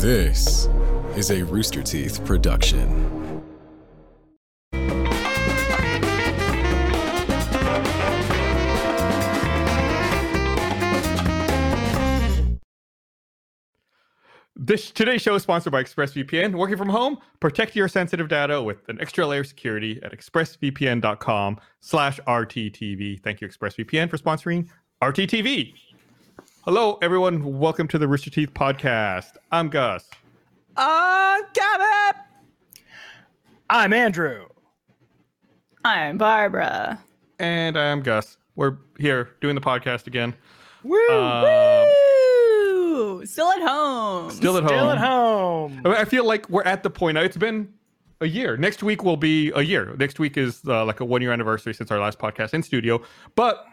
This is a Rooster Teeth production. This today's show is sponsored by ExpressVPN. Working from home, protect your sensitive data with an extra layer of security at expressvpn.com/rttv. Thank you, ExpressVPN, for sponsoring RTTV. Hello, everyone. Welcome to the Rooster Teeth podcast. I'm Gus. Uh, Gavin! I'm Andrew. I'm Barbara. And I'm Gus. We're here doing the podcast again. Woo! Um, Woo! Still at home. still at home. Still at home. I, mean, I feel like we're at the point. Now, It's been a year. Next week will be a year. Next week is uh, like a one year anniversary since our last podcast in studio. But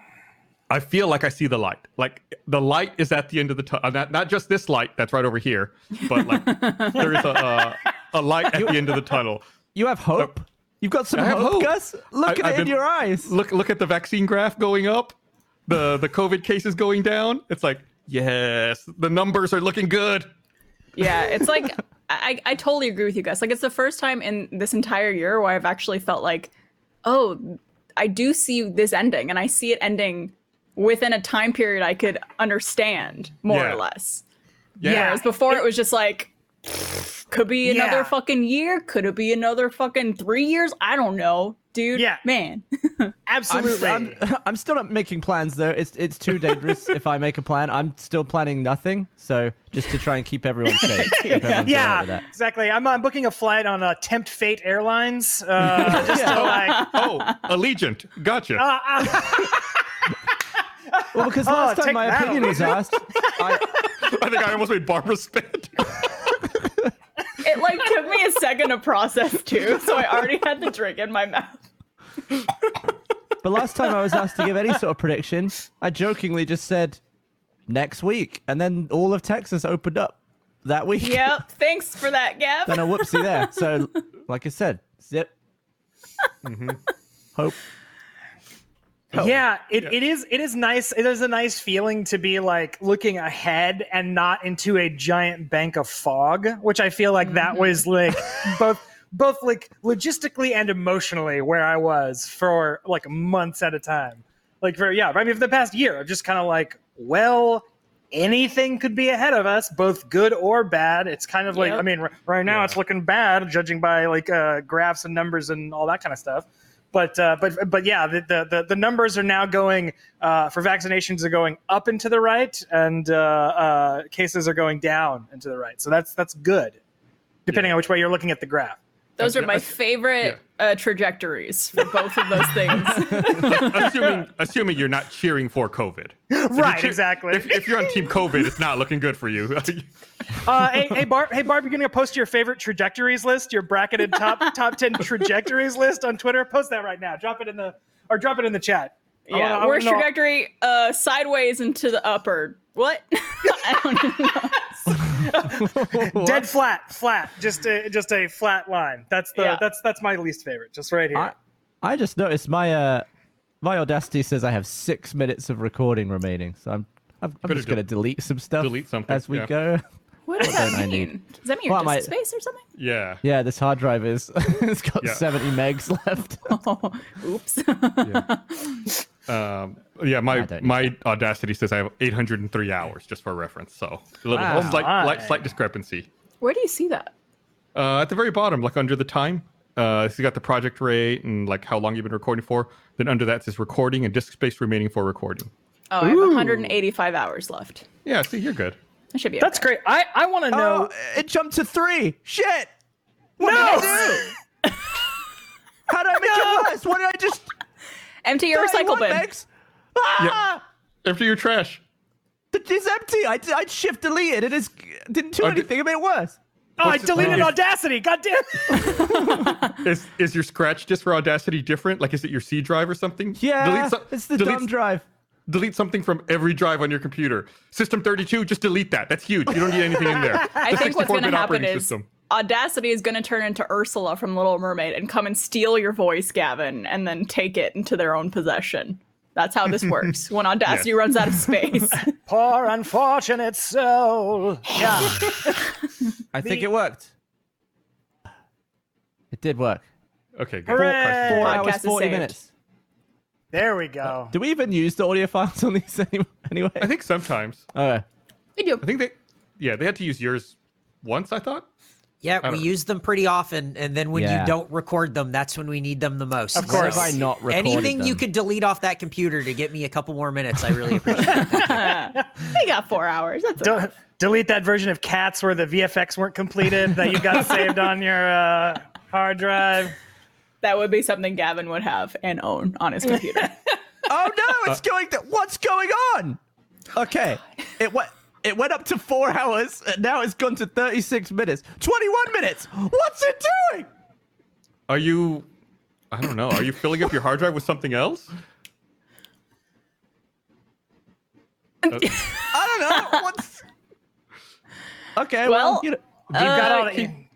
I feel like I see the light. Like the light is at the end of the tunnel. Not, not just this light that's right over here, but like there is a, uh, a light at the end of the tunnel. You have hope? You've got some hope, hope. Gus? Look I- at it in been- your eyes. Look look at the vaccine graph going up. The the COVID cases going down. It's like yes, the numbers are looking good. Yeah, it's like I, I totally agree with you guys. Like it's the first time in this entire year where I've actually felt like, oh, I do see this ending, and I see it ending within a time period I could understand more Yeah. or less. Yeah. Whereas before it was just like, could be another Yeah. fucking year, could it be another fucking three years? I don't know, dude. Yeah. man. I'm, Absolutely. I'm, I'm still not making plans though. It's it's too dangerous if I make a plan. I'm still planning nothing. So just to try and keep everyone safe. Keep everyone's all right yeah, exactly. I'm, I'm booking a flight on uh, Tempt Fate Airlines. Uh, just to like, Oh, Allegiant. Gotcha. uh, uh, Well, because Oh, last take time my that, opinion was asked, I, I think I almost made Barbara spit. it like took me a second to process too, so I already had the drink in my mouth. but last time I was asked to give any sort of prediction, I jokingly just said next week, and then all of Texas opened up that week. Yep. Thanks for that, Gav. then a whoopsie there. So, like I said, zip. Mm-hmm. Hope. Yeah, it, it is. It is nice. It is a nice feeling to be like looking ahead and not into a giant bank of fog, which I feel like that was like both both like logistically and emotionally where I was for like months at a time. Like for yeah, I mean for the past year, I'm just kind of like, well, anything could be ahead of us, both good or bad. It's kind of like Yep. I mean, right now Yeah. it's looking bad, judging by like uh, graphs and numbers and all that kind of stuff. But uh, but but yeah, the, the the numbers are now going uh, for vaccinations are going up and to the right, and uh, uh, cases are going down and to the right. So that's that's good, depending Yeah. on which way you're looking at the graph. Those are my Yeah. favorite uh, trajectories for both of those things. assuming assuming you're not cheering for COVID. right, Cheer- exactly. If, if you're on Team COVID, it's not looking good for you. uh, hey, hey, Barb, hey, Barb, you're gonna post your favorite trajectories list, your bracketed top top ten trajectories list on Twitter. Post that right now. Drop it in the or drop it in the chat. I wanna- I yeah, wanna worst trajectory, uh, sideways into the upper. What? I don't know. Dead flat, flat, just a just a flat line. That's the Yeah. that's that's my least favorite. Just right here. I, I just noticed my uh my audacity says I have six minutes of recording remaining, so I'm I'm, I'm just gonna delete some stuff delete something, as we yeah. go. What does that mean? need? Does that mean your Well, disk my- space or something? yeah. Yeah, this hard drive is it's got Yeah. 70 megs left. Oh, oops. Um, yeah, I my don't my Audacity says I have 803 hours, just for reference. So a little Wow. slight, slight, slight discrepancy. Where do you see that? Uh, at the very bottom, like under the time, uh, so you got the project rate and like how long you've been recording for. Then under that says recording and disk space remaining for recording. Oh, I have 185 hours left. Yeah, see, you're good. I should be. that's okay. great. I I want to know. Oh, it jumped to three. Shit! What No! did I do? How did I make it worse? What did I just? Empty your recycle bin. megs? Ah! After your trash. It's empty. I, I shift deleted. It is didn't do did- anything. It made it worse. oh, I what's it- deleted oh. Audacity. God damn. Is is your scratch disk for Audacity different? Like, is it your C drive or something? Yeah, Delete so- it's the delete, dumb drive. Delete something from every drive on your computer. System 32, just delete that. That's huge. You don't need anything in there. I The think what's going to happen is system. Audacity is going to turn into Ursula from Little Mermaid and come and steal your voice, Gavin, and then take it into their own possession. That's how this works. When Audacity runs out of space. Poor unfortunate soul. Yeah. I think The- it worked. It did work. Okay, good. Hooray! Four hours, 40 minutes. There we go. Do we even use the audio files on these any- anyway? I think sometimes. Okay. We do. I think they, yeah, they had to use yours once. I thought. Yeah, we don't- use them pretty often, and then when Yeah. you don't record them, that's when we need them the most. Of What course. have I not recorded Anything you them? could delete off that computer to get me a couple more minutes, I really appreciate. it. We got four hours. That's Del- enough. delete that version of Cats where the VFX weren't completed that you got saved on your uh, hard drive. That would be something Gavin would have and own on his computer. Oh no, it's going to what's going on? Okay. It went it went up to four hours and now it's gone to 36 minutes. 21 minutes! What's it doing? Are you? I don't know. Are you filling up your hard drive with something else? I don't know. What's Okay, well, Well, you know, You got all Uh, the,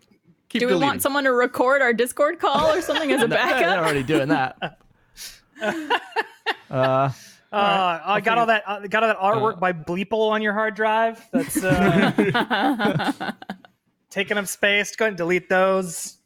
Keep do we deleting. want someone to record our Discord call or something as a they're backup? already doing that. Uh, Uh, I got all that. Uh, got all that artwork by Beeple on your hard drive. That's uh, taking up space. Go ahead and delete those.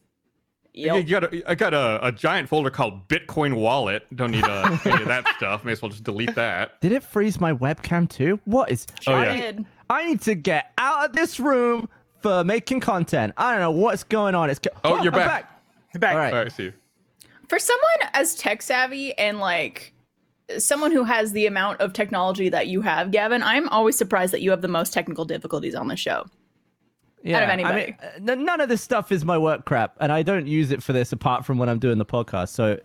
Yeah, Yep. you got a, I got a, a giant folder called Bitcoin Wallet. Don't need uh, any of that stuff. May as well just delete that. did it freeze my webcam too? What is Oh yeah. I need to get out of this room for making content. I don't know what's going on. It's go- Oh, you're I'm back. Back. All right. All right, see. you. For someone as tech savvy and like someone who has the amount of technology that you have, Gavin, I'm always surprised that you have the most technical difficulties on the show. Yeah, out of I anybody. mean, uh, none of this stuff is my work crap, and I don't use it for this apart from when I'm doing the podcast. So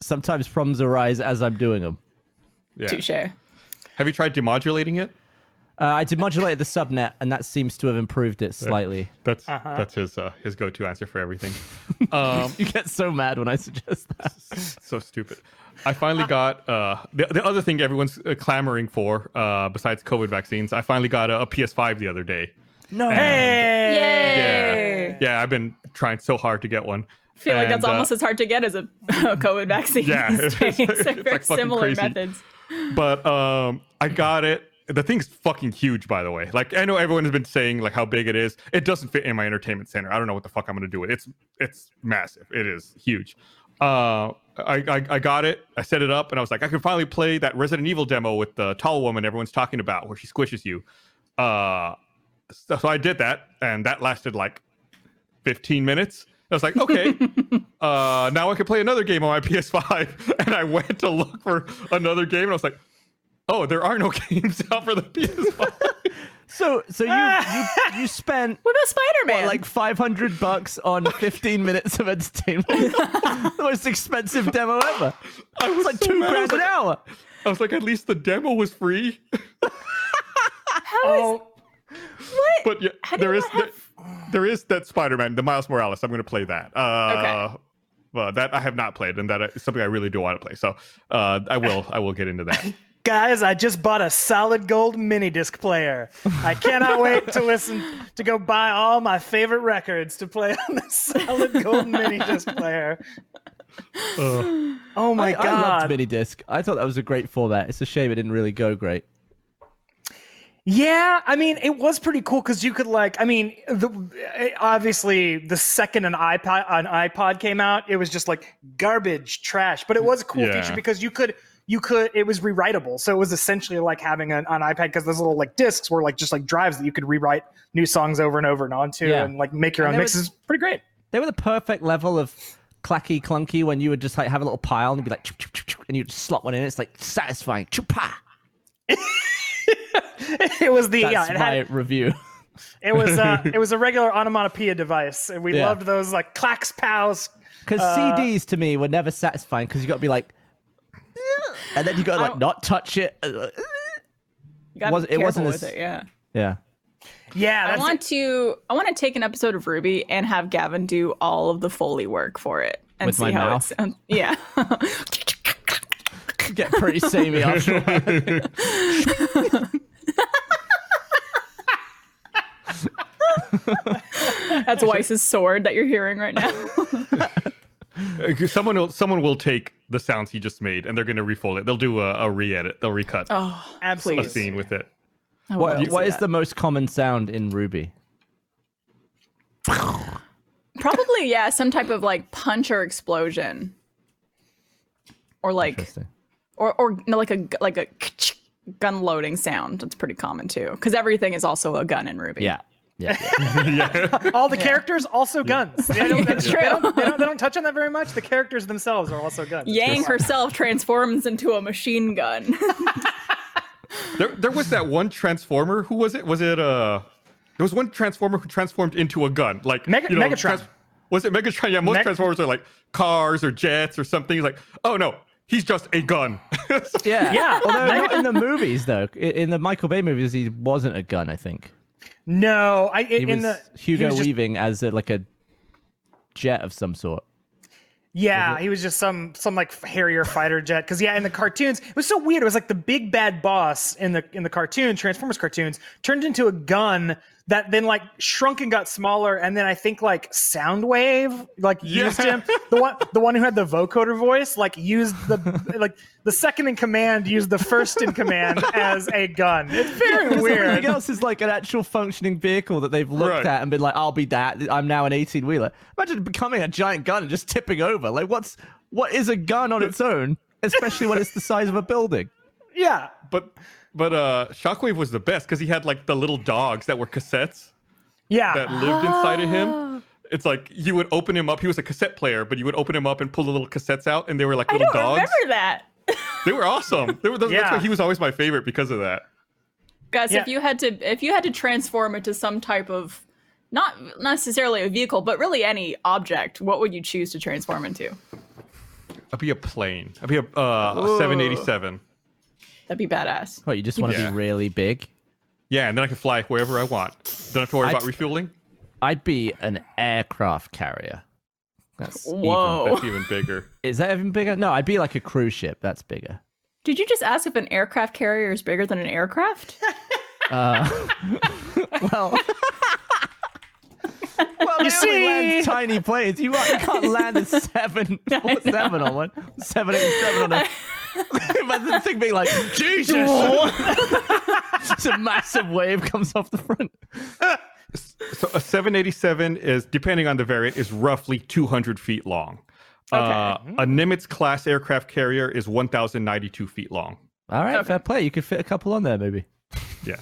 sometimes problems arise as I'm doing them. Yeah. Touche. Have you tried demodulating it? Uh, I demodulated the subnet, and that seems to have improved it slightly. That's that's his uh, his go-to answer for everything. Um, You get so mad when I suggest that. so stupid. I finally got uh, the the other thing everyone's uh, clamoring for uh, besides COVID vaccines. I finally got a, a PS5 the other day. No, Hey. Yay! Yeah, yeah. I've been trying so hard to get one. I feel like that's uh, almost as hard to get as a, a COVID vaccine. Yeah, these it's- days. it's They're like very fucking similar crazy. methods. but um i got it the thing's fucking huge by the way. Like i know everyone has been saying like how big it is. It doesn't fit in my entertainment center. I don't know what the fuck i'm gonna do with it. It's it's massive. It is huge. Uh I, I i got it. I set it up and i was like i can finally play that resident evil demo with the tall woman everyone's talking about where she squishes you. Uh so, so i did that and that lasted like 15 minutes. I was like, okay, uh, now I can play another game on my PS5. And I went to look for another game, and I was like, oh, there are no games out for the PS5. So, so you you you spent What about Spider Man? what, like 500 bucks on 15 minutes of entertainment? the most expensive demo ever. I was It's like so two mad. I was grand an like- hour. I was like, at least the demo was free. Oh, what? But yeah, How do there you is not there, there is that Spider-Man, the Miles Morales. I'm going to play that. Uh, Okay. Well, that I have not played, and that is something I really do want to play. So uh, I will. I will get into that. Guys, I just bought a solid gold mini disc player. I cannot wait to listen to go buy all my favorite records to play on the solid gold mini disc player. Uh, Oh my I, I loved god. mini disc. I thought that was a great format. It's a shame it didn't really go great. Yeah, I mean, it was pretty cool because you could like, I mean, the, obviously the second an iPod an iPod came out, it was just like garbage, trash. But it was a cool Yeah. feature because you could you could it was rewritable, so it was essentially like having an, an iPad because those little like discs were like just like drives that you could rewrite new songs over and over and onto Yeah. and like make your And own there was- mixes. Pretty great. They were the perfect level of clacky clunky when you would just like have a little pile and you'd be like, and you'd slot one in. It's like satisfying. Chupa. it was the That's yeah, it my had review. it was uh it was a regular onomatopoeia device, and we Yeah. loved those like clacks pows. Because Uh, CDs to me were never satisfying because you got to be like, and then you got to like not touch it. Was- it wasn't careful as- it, yeah. Yeah. Yeah, I that's want to I want to take an episode of Ruby and have Gavin do all of the Foley work for it and With see my how mouth? it sounds. Yeah. Get pretty samey after a while. That's Weiss's sword that you're hearing right now. Uh, Someone will someone will take the sounds he just made and they're going to refold it. They'll do a, a re-edit. They'll recut Oh, a scene with it. I What, love to what see is that. the most common sound in Ruby? Probably, yeah, some type of like punch or explosion, or like, or or no, like a like a gun loading sound. That's pretty common too, because everything is also a gun in Ruby. Yeah. Yeah. yeah. All the characters also guns. They don't, It's they, true. don't, they, don't, they don't touch on that very much. The characters themselves are also guns. Yang herself transforms into a machine gun. There, there was that one transformer. Who was it? Was it uh? There was one transformer who transformed into a gun. Like Mega- you know, Megatron. was it Megatron? Yeah, most Meg- transformers are like cars or jets or something. He's like, oh no, he's just a gun. Yeah. Yeah. Although not in the movies though. In the Michael Bay movies, he wasn't a gun. I think No, I he in the Hugo he was just- Weaving as a, like a jet of some sort. Yeah, he was just some some like Harrier fighter jet. Because yeah, in the cartoons, it was so weird. It was like the big bad boss in the in the cartoon Transformers cartoons turned into a gun that then like shrunk and got smaller, and then I think like Soundwave like used Yeah. him. The one the one who had the vocoder voice like used the like the second in command used the first in command as a gun. It's very weird. Everything else is like an actual functioning vehicle that they've looked Right. at and been like, "I'll be that. I'm now an 18 wheeler." Imagine becoming a giant gun and just tipping over. Like, what's what is a gun on its own, especially when it's the size of a building? Yeah. but but uh, Shockwave was the best because he had like the little dogs that were cassettes Yeah. that lived inside of him. It's like you would open him up. He was a cassette player, but you would open him up and pull the little cassettes out, and they were like I little don't dogs. remember that. They were awesome. They were, that's Yeah. why he was always my favorite because of that. Guys, Yeah. if you had to if you had to transform into some type of not necessarily a vehicle, but really any object, what would you choose to transform into? I'd be a plane. I'd be a, uh, a 787. That'd be badass. What you just want to Yeah. be really big? Yeah, and then I can fly wherever I want. Don't have to worry I'd- about refueling. I'd be an aircraft carrier. That's even- Whoa. That's even bigger. is that even bigger? No, I'd be like a cruise ship. That's bigger. Did you just ask if an aircraft carrier is bigger than an aircraft? Uh, well, well, You you see, see- land tiny planes. You, you can't land a seven, or seven on one, seven eight seven on a. Imagine the thing being like Jesus. it's a massive wave comes off the front. So a 787 is, depending on the variant, is roughly 200 feet long. Uh, a Nimitz class aircraft carrier is 1,092 feet long. All right, fair play. You could fit a couple on there, maybe. Yeah.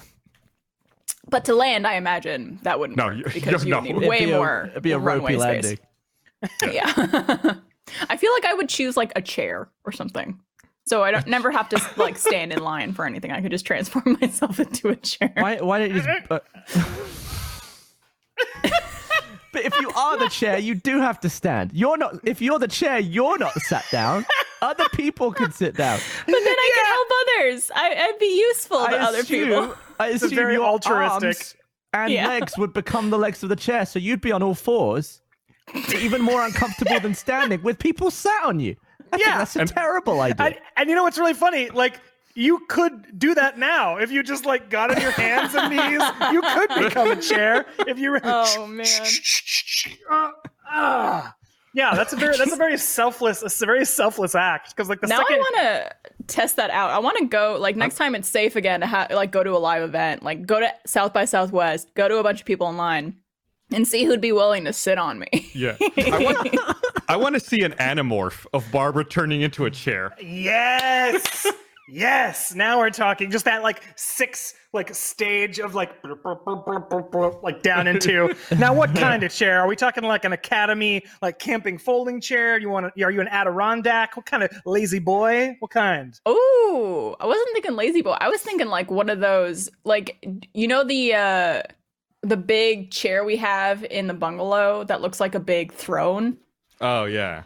But to land, I imagine that wouldn't No, work you- because you no. would need It'd way be a- more. It'd be a runway ropey space. landing. Yeah. I feel like I would choose like a chair or something. So I don't never have to like stand in line for anything. I could just transform myself into a chair. Why? Why don't you just? Uh... but if you are the chair, you do have to stand. You're not. If you're the chair, you're not sat down. Other people can sit down. But then I can help others. I, I'd be useful to I other assume, people. I assume very your altruistic. arms and Yeah. legs would become the legs of the chair, so you'd be on all fours, even more uncomfortable than standing with people sat on you. I think Yeah. that's a terrible idea. And, and you know what's really funny? Like you could do that now if you just like got on your hands and knees. You could become a chair if you. Were... Oh man. Uh. Yeah, that's a very that's a very selfless it's a very selfless act because like the Now second I want to test that out. I want to go like next time it's safe again to ha- like go to a live event, like go to South by Southwest, go to a bunch of people online, and see who'd be willing to sit on me. Yeah. I want, I want to see an animorph of Barbara turning into a chair. yes yes now we're talking just that like six like stage of like like down into now what kind of chair are we talking like an academy like camping folding chair you want to are you an adirondack what kind of lazy boy what kind Oh, I wasn't thinking lazy boy. I was thinking like one of those like you know the uh the big chair we have in the bungalow that looks like a big throne. Oh, yeah.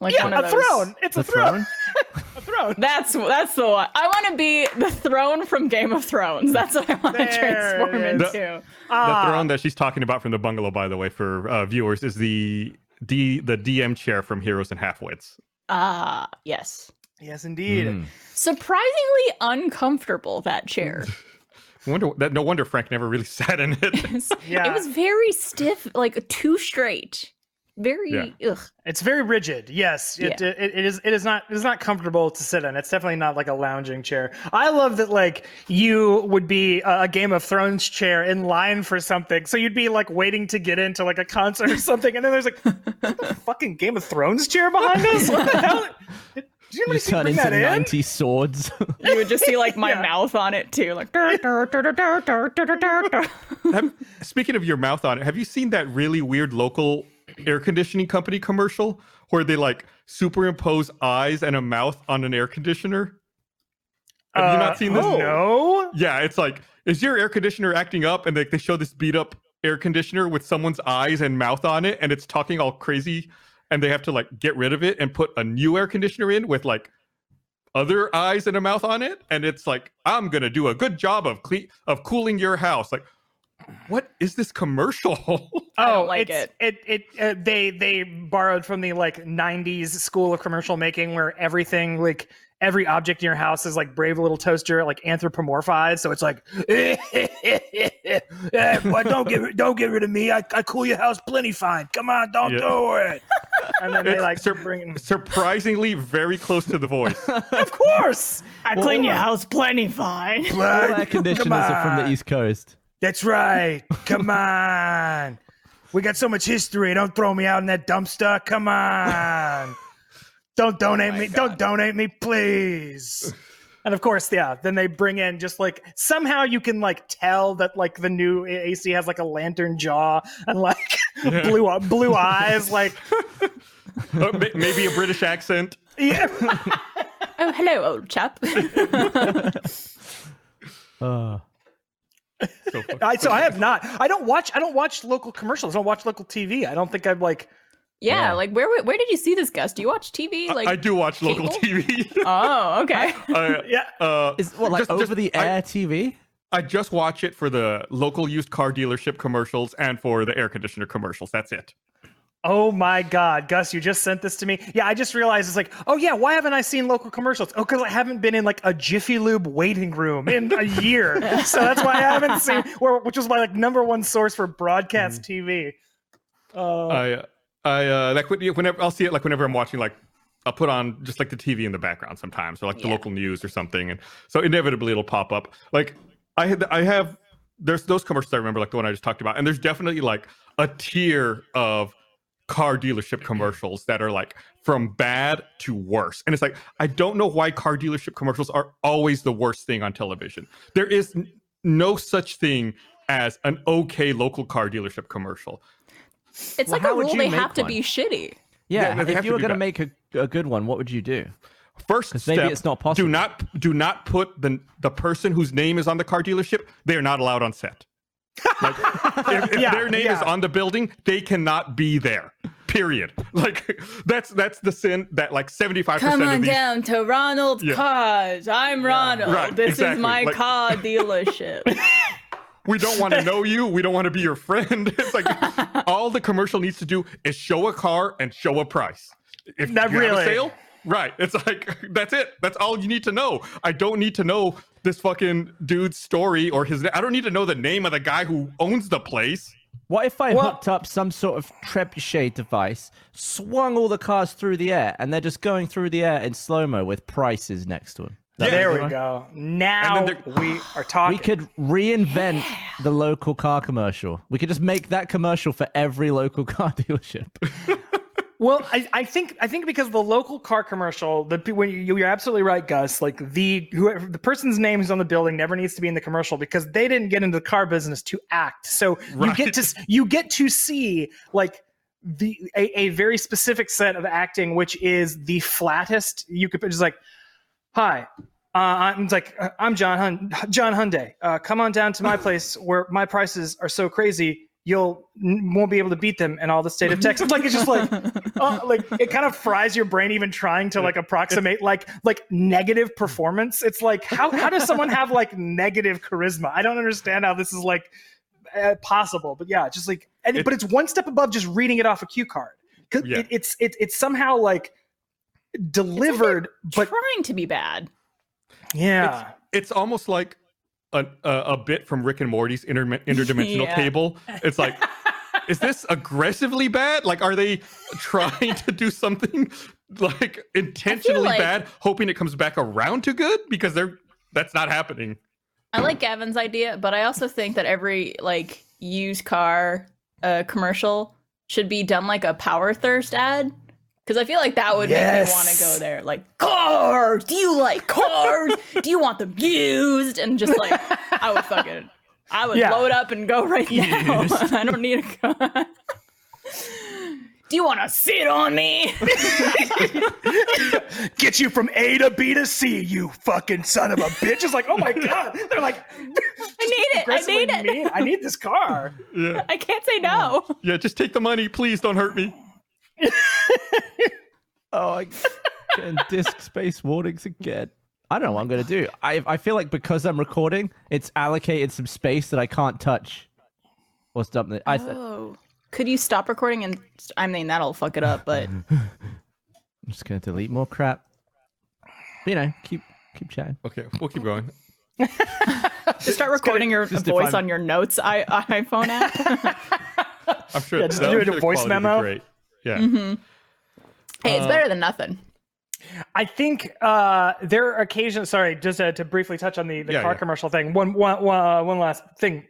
Like yeah one a those. throne it's a the throne, throne? a throne That's that's the one. I want to be the throne from Game of Thrones. That's what I want to transform into. the throne that she's talking about from the bungalow, by the way, for uh, viewers, is the D the DM chair from Heroes and Halfwits. Ah, yes. yes indeed Mm. Surprisingly uncomfortable that chair. Wonder that no wonder Frank never really sat in it. Yeah. It was very stiff, like too straight very yeah. ugh. It's very rigid. Yes, it, yeah. it, it is. It is not. It is not comfortable to sit in. It's definitely not like a lounging chair. I love that. Like you would be a Game of Thrones chair in line for something, so you'd be like waiting to get into like a concert or something, and then there's like the fucking Game of Thrones chair behind us. What the hell? Did you turn into ninety in? swords. you would just see like my yeah. mouth on it too, like. Speaking of your mouth on it, have you seen that really weird local air conditioning company commercial where they like superimpose eyes and a mouth on an air conditioner? Have you Uh, not seen this? No. Yeah, it's like, is your air conditioner acting up? And they, they show this beat up air conditioner with someone's eyes and mouth on it, and it's talking all crazy, and they have to like get rid of it and put a new air conditioner in with like other eyes and a mouth on it, and it's like, I'm gonna do a good job of cle- of cooling your house. Like, what is this commercial? I don't Oh, like it's, it. It, uh, they they borrowed from the like '90s school of commercial making, where everything like every object in your house is like brave little toaster, like anthropomorphized. So it's like, boy, don't get don't get rid of me. I, I cool your house plenty fine. Come on, don't Yeah. do it. And then they It's like sur- bring Surprisingly, very close to the voice. of course. I clean your house plenty fine. All air conditioners are from the. East Coast. That's right. Come on. We got so much history. Don't throw me out in that dumpster. Come on. Don't donate me. Don't donate me, please. And of course, yeah, then they bring in just like somehow you can like tell that like the new AC has like a lantern jaw and like blue blue eyes like may- maybe a British accent. yeah. Oh, hello, old chap. Uh, So I, so I have not. I don't watch I don't watch local commercials. I don't watch local TV. I don't think I'm like yeah, Yeah. like where where did you see this, Gus? Do you watch TV? Like, I do watch local? TV. oh, okay. I, yeah. uh, is what like just- over just- the I- air TV? I just watch it for the local used car dealership commercials and for the air conditioner commercials. That's it. Oh my God, Gus, you just sent this to me. Yeah, I just realized it's like, oh yeah, why haven't I seen local commercials? Oh, because I haven't been in like a Jiffy Lube waiting room in a year, so that's why I haven't seen. Which was my like number one source for broadcast TV. Uh, I I uh like when- whenever I'll see it like whenever I'm watching like I'll put on just like the TV in the background sometimes or like the Yeah. local news or something and so inevitably it'll pop up. Like I had I have there's those commercials I remember like the one I just talked about and there's definitely like a tier of car dealership commercials that are like from bad to worse. And it's like I don't know why car dealership commercials are always the worst thing on television. There is n- no such thing as an okay local car dealership commercial. It's Well, like a rule they make have to be shitty. Yeah, no, if you to were going to make a, a good one, what would you do? First 'Cause maybe it's not possible. Do not do not put the the person whose name is on the car dealership. They are not allowed on set. Like if, if Yeah, their name is on the building, they cannot be there. Period. Like that's that's the sin that like seventy five percent of these. down to Ronald Yeah. Cars. I'm Ronald. Right, This is my Like- car dealership. We don't want to know you. We don't want to be your friend. It's like all the commercial needs to do is show a car and show a price. If Not you have a sale, right? It's like that's it. That's all you need to know. I don't need to know this fucking dude's story or his. I don't need to know the name of the guy who owns the place. What if I Well- hooked up some sort of trebuchet device, swung all the cars through the air, and they're just going through the air in slow mo with prices next to them? Yeah, there we go. Now there- we are talking. We could reinvent the local car commercial. We could just make that commercial for every local car dealership. Well, I, I think I think because the local car commercial, the when you, you're absolutely right, Gus. Like the whoever the person's name who's on the building never needs to be in the commercial because they didn't get into the car business to act. So you get to you get to see like the a, a very specific set of acting, which is the flattest you could. Just like, hi, uh, I'm like uh, I'm John Hun- John Hyundai. Uh, come on down to my place where my prices are so crazy you'll n- won't be able to beat them in all the state of Texas. Like it's just like, uh, like it kind of fries your brain even trying to like approximate like like negative performance. It's like how how does someone have like negative charisma? I don't understand how this is like uh, possible. But yeah, just like and, It- but it's one step above just reading it off a cue card. Yeah. It, it's it, it's somehow like delivered, but trying to be bad. yeah. It's almost like a, a, bit from Rick and Morty's inter- interdimensional Yeah. table. It's like is this aggressively bad? Like, are they trying to do something like intentionally like- bad, hoping it comes back around to good? Because they're that's not happening. I like Gavin's idea, but I also think that every like used car uh, commercial should be done like a power thirst ad. Because I feel like that would make me want to go there. Like, cars! Do you like cars? Do you want them used? And just like, I would fucking, I would Yeah. load up and go right now. I don't need a car. Do you want to sit on me? Get you from A to B to C, you fucking son of a bitch. It's like, oh my god. They're like, I need it. I need it. mean. I need this car. Yeah, I can't say no. yeah. Just take the money, please. Don't hurt me. Oh, I getting disc space warnings again. I don't know what I'm gonna do. I I feel like because I'm recording, it's allocated some space that I can't touch. Or something. I th- Oh. Could you stop recording and I mean that'll fuck it up, but I'm just gonna delete more crap. You know, keep keep chatting. Okay, we'll keep going. just start recording your just voice I'm- on your notes I, iPhone app. I'm sure. Yeah, just do it a voice quality will be memo. Great. Yeah. hey, it's better than nothing. I think uh, there are occasions. Sorry, just uh, to briefly touch on the, the Yeah, car yeah. commercial thing. One, one, one, uh, one last thing.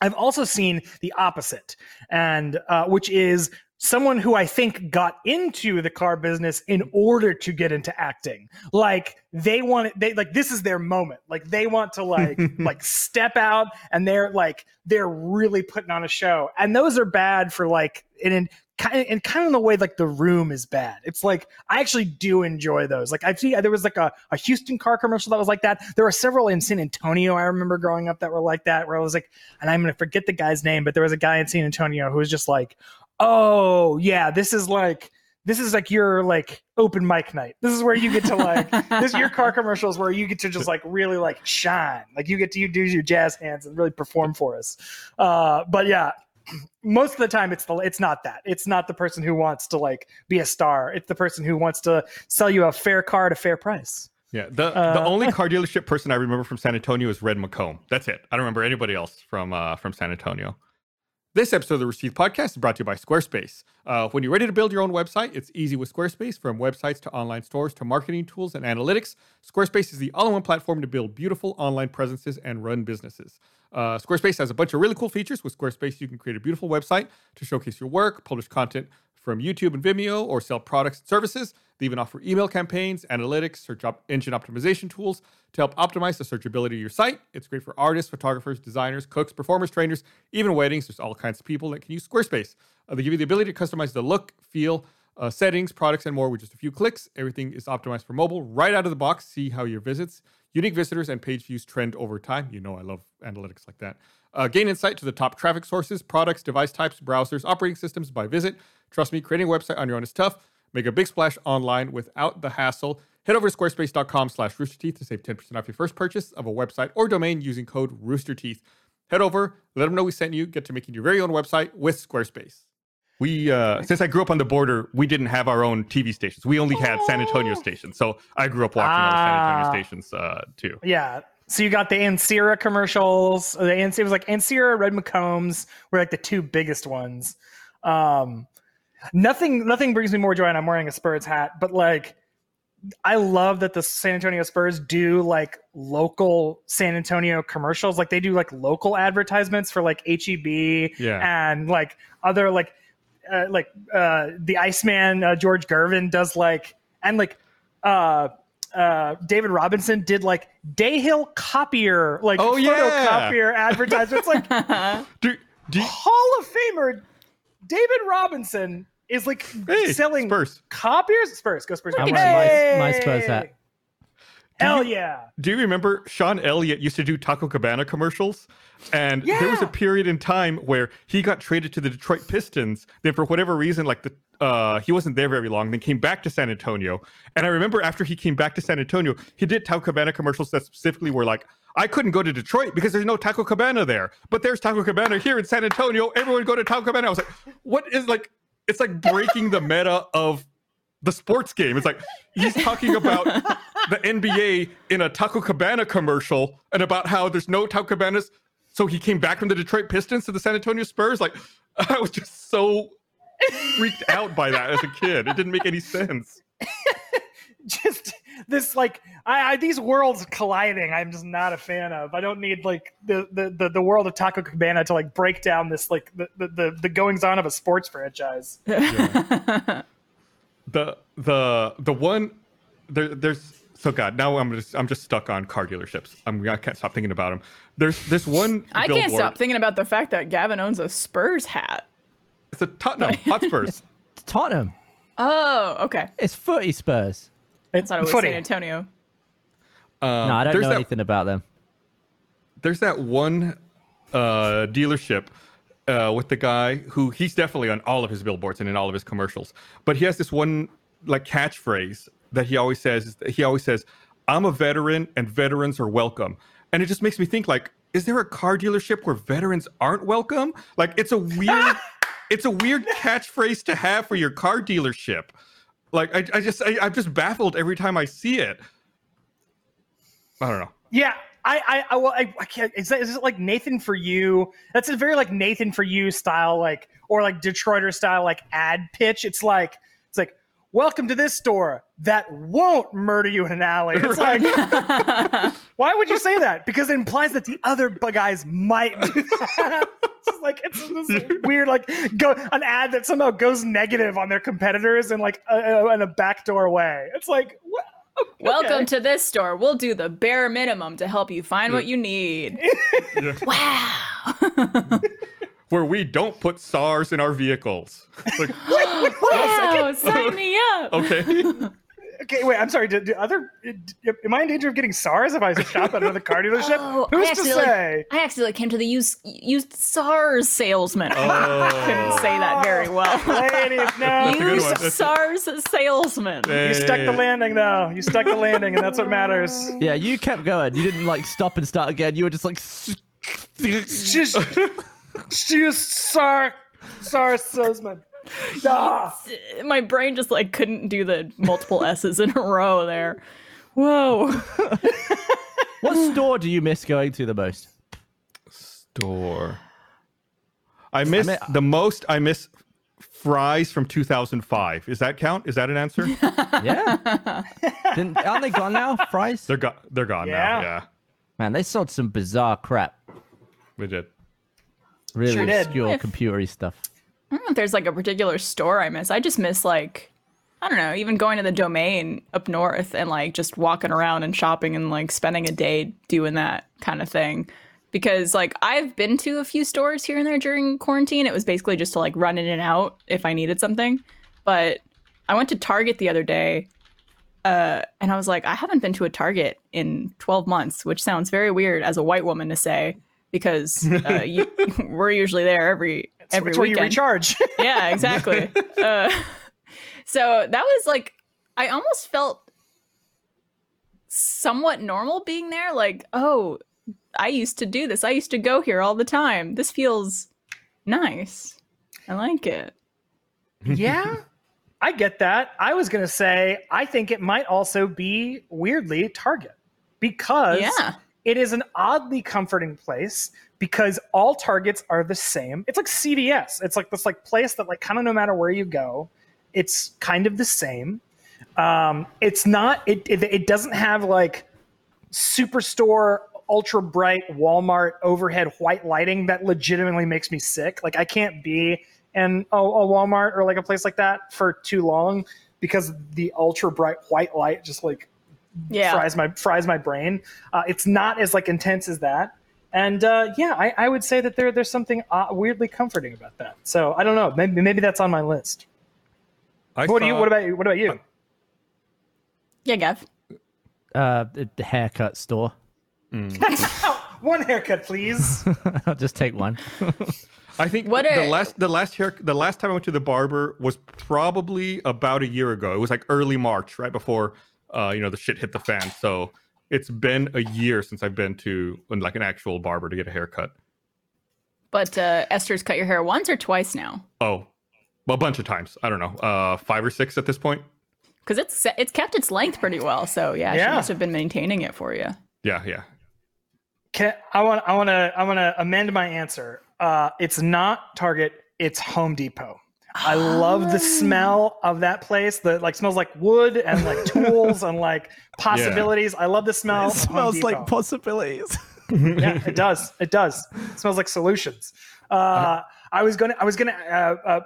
I've also seen the opposite, and uh, which is someone who I think got into the car business in order to get into acting. Like they want it, they like this is their moment. Like they want to like like step out, and they're like they're really putting on a show. And those are bad for like in. In kind of, and kind of in the way like the room is bad. It's like I actually do enjoy those. Like I've seen there was like a, a Houston car commercial that was like that. There were several in San Antonio I remember growing up that were like that, where I was like, and I'm gonna forget the guy's name, but there was a guy in San Antonio who was just like, oh yeah, this is like this is like your like open mic night. This is where you get to like this your car commercials where you get to just like really like shine. Like you get to you do your jazz hands and really perform for us. Uh, but yeah, most of the time it's the it's not that. It's not the person who wants to like be a star. It's the person who wants to sell you a fair car at a fair price. Yeah, the the Uh, only car dealership person I remember from San Antonio is Red McComb. That's it. I don't remember anybody else from uh, from San Antonio. This episode of the Received Podcast is brought to you by Squarespace. Uh, when you're ready to build your own website, it's easy with Squarespace. From websites to online stores to marketing tools and analytics, Squarespace is the all-in-one platform to build beautiful online presences and run businesses. Uh, Squarespace has a bunch of really cool features. With Squarespace, you can create a beautiful website to showcase your work, publish content from YouTube and Vimeo, or sell products and services. They even offer email campaigns, analytics, search op- engine optimization tools to help optimize the searchability of your site. It's great for artists, photographers, designers, cooks, performers, trainers, even weddings. There's all kinds of people that can use Squarespace. Uh, they give you the ability to customize the look, feel, uh, settings, products, and more with just a few clicks. Everything is optimized for mobile right out of the box. See how your visits, unique visitors, and page views trend over time. You know I love analytics like that. Uh, gain insight to the top traffic sources, products, device types, browsers, operating systems by visit. Trust me, creating a website on your own is tough. Make a big splash online without the hassle. Head over to squarespace.com slash roosterteeth to save 10% off your first purchase of a website or domain using code roosterteeth. Head over, let them know we sent you, get to making your very own website with Squarespace. We, uh, since I grew up on the border, we didn't have our own TV stations. We only had San Antonio stations. So I grew up watching all the San Antonio Ah. stations uh, too. Yeah. So you got the Ancira commercials. The Ans- it was like Ancira, Red McCombs were like the two biggest ones. Um, nothing, nothing brings me more joy, and I'm wearing a Spurs hat. But like, I love that the San Antonio Spurs do like local San Antonio commercials. Like they do like local advertisements for like HEB Yeah. and like other like uh, like uh, the Iceman uh, George Gervin does like and like uh uh David Robinson did like Dahill copier like Oh, yeah. photocopier advertisements like Do, do you- Hall of Famer David Robinson is like Hey, selling Spurs. copiers Spurs go Spurs I'm wearing my- my Spurs hat. Hell yeah Do you remember Sean Elliott used to do Taco Cabana commercials? And there was a period in time where he got traded to the Detroit Pistons. Then, for whatever reason, like the uh, he wasn't there very long. Then came back to San Antonio. And I remember after he came back to San Antonio, he did Taco Cabana commercials that specifically were like, "I couldn't go to Detroit because there's no Taco Cabana there, but there's Taco Cabana here in San Antonio. Everyone go to Taco Cabana." I was like, "What is like?" It's like breaking the meta of the sports game. It's like he's talking about the NBA in a Taco Cabana commercial and about how there's no Taco Cabanas. So he came back from the Detroit Pistons to the San Antonio Spurs. Like, I was just so freaked out by that as a kid. It didn't make any sense. just this like I, I these worlds colliding i'm just not a fan of i don't need like the the the, the world of taco cabana to like break down this like the the, the, the goings on of a sports franchise the the the one there there's so god now i'm just i'm just stuck on car dealerships i'm i can't stop thinking about them there's this one I can't stop thinking about the fact that Gavin owns a Spurs hat. it's a tottenham hotspurs Tottenham. Oh, okay. It's footy Spurs. it's not it was Footy. San Antonio. um, no, I don't know that, anything about them. there's that one uh dealership uh with the guy who he's definitely on all of his billboards and in all of his commercials but he has this one like catchphrase that he always says he always says i'm a veteran and veterans are welcome and it just makes me think like is there a car dealership where veterans aren't welcome like it's a weird it's a weird catchphrase to have for your car dealership like i, I just I, i'm just baffled every time i see it i don't know yeah I, I, I, well, I, I can't. Is, that, is it like Nathan for you? That's a very like Nathan for you style, like or like Detroiter style, like ad pitch. It's like it's like welcome to this store that won't murder you in an alley. It's like why would you say that? Because it implies that the other bu- guys might do. It's like it's this weird like go an ad that somehow goes negative on their competitors in like a, a, in a backdoor way. It's like what? Welcome to this store. We'll do the bare minimum to help you find what you need. wow. Where we don't put SARS in our vehicles. It's like, wow. Oh, sign me up. okay. Okay, wait. I'm sorry. Do, do other? d- Am I in danger of getting SARS if I shop at another car oh, dealership? Oh, Who's I to accidentally- say? I accidentally came to the used used SARS salesman. Oh. Couldn't say that very well. Ladies, no. a good used one. That's- SARS salesman. You stuck the landing, though. You stuck the landing, and that's what matters. Yeah, you kept going. You didn't like stop and start again. You were just like. Just, just SARS, SARS salesman. Ah. My brain just like couldn't do the multiple S's in a row there. Whoa. What store do you miss going to the most? Store. I miss mean- the most. I miss Fry's from 2005. Is that count? Is that an answer? Yeah. Didn't, aren't they gone now? Fry's? they're gone. They're gone Yeah. now. Yeah, Man, they sold some bizarre crap. We did. Really Sure obscure computery stuff. I don't know if there's like a particular store I miss. I just miss like I don't know, even going to the domain up north and like just walking around and shopping and like spending a day doing that kind of thing. Because like I've been to a few stores here and there during quarantine. It was basically just to like run in and out if I needed something. But I went to Target the other day uh, and I was like, I haven't been to a Target in 12 months, which sounds very weird as a white woman to say because uh, you, we're usually there every every It's where you weekend recharge. yeah, exactly. uh, so that was like, I almost felt somewhat normal being there. Like, oh, I used to do this. I used to go here all the time. This feels nice. I like it. yeah, I get that. I was gonna say I think it might also be weirdly Target because Yeah. It is an oddly comforting place because all Targets are the same. It's like CVS. It's like this like place that like kind of no matter where you go, it's kind of the same. Um, it's not. It, it it doesn't have like superstore ultra bright Walmart overhead white lighting that legitimately makes me sick. Like I can't be in a, a Walmart or like a place like that for too long because the ultra bright white light just like Yeah. fries my fries my brain. Uh, it's not as like intense as that. And uh, yeah, I, I would say that there there's something uh, weirdly comforting about that. So I don't know. Maybe, maybe that's on my list. I What do you? What about you? What about you? Yeah, Gav. Uh, the the haircut store. One haircut, please. I'll just take one. I think What the are- last the last hair the last time I went to the barber was probably about a year ago. It was like early March, right before uh, you know the shit hit the fan. So it's been a year since I've been to like an actual barber to get a haircut. But uh, Esther's cut your hair once or twice now? Oh, well, a bunch of times. I don't know, uh, five or six at this point. Because it's it's kept its length pretty well. So yeah, Yeah. she must have been maintaining it for you. Yeah, yeah. Can, I want I want to I want to amend my answer. Uh, it's not Target. it's Home Depot. I love the smell of that place. That like smells like wood and like tools and like possibilities. I love the smell. It smells like possibilities. yeah, it does. It does. It smells like solutions. Uh, I was gonna. I was gonna. Uh, uh,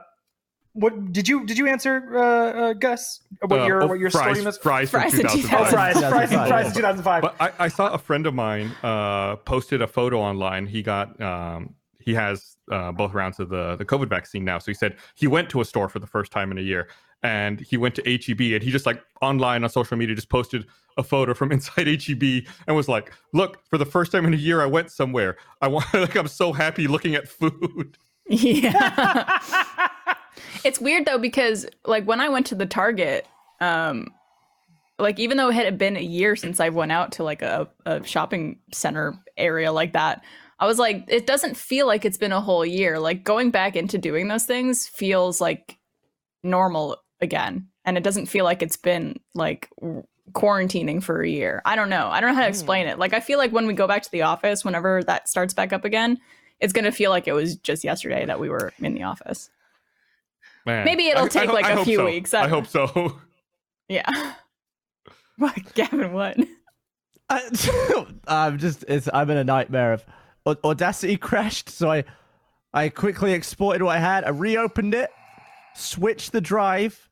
what did you did you answer, uh, uh, Gus? What Uh, your oh, what your Fry's, story was? Fry's from Fry's in 2005. Oh, Fry's, Fry's, Fry's, in 2005. But I, I saw a friend of mine uh, posted a photo online. He got um, he has uh, both rounds of the the COVID vaccine now. So he said he went to a store for the first time in a year, and he went to HEB, and he just like online on social media just posted a photo from inside HEB and was like, "Look, for the first time in a year, I went somewhere. I want like I'm so happy looking at food." Yeah. it's weird though because like when I went to the Target, um like even though it had been a year since I went out to like a, a shopping center area like that, I was like, it doesn't feel like it's been a whole year. Like going back into doing those things feels like normal again. And it doesn't feel like it's been like quarantining for a year. I don't know. I don't know how to hmm. explain it. Like I feel like when we go back to the office, whenever that starts back up again, it's gonna feel like it was just yesterday that we were in the office. Man, Maybe it'll take, ho- like, a few so. weeks. I I hope so. Yeah. What, Gavin? What? I, I'm just it's I'm in a nightmare of Au- Audacity crashed, so I I quickly exported what I had, I reopened it, switched the drive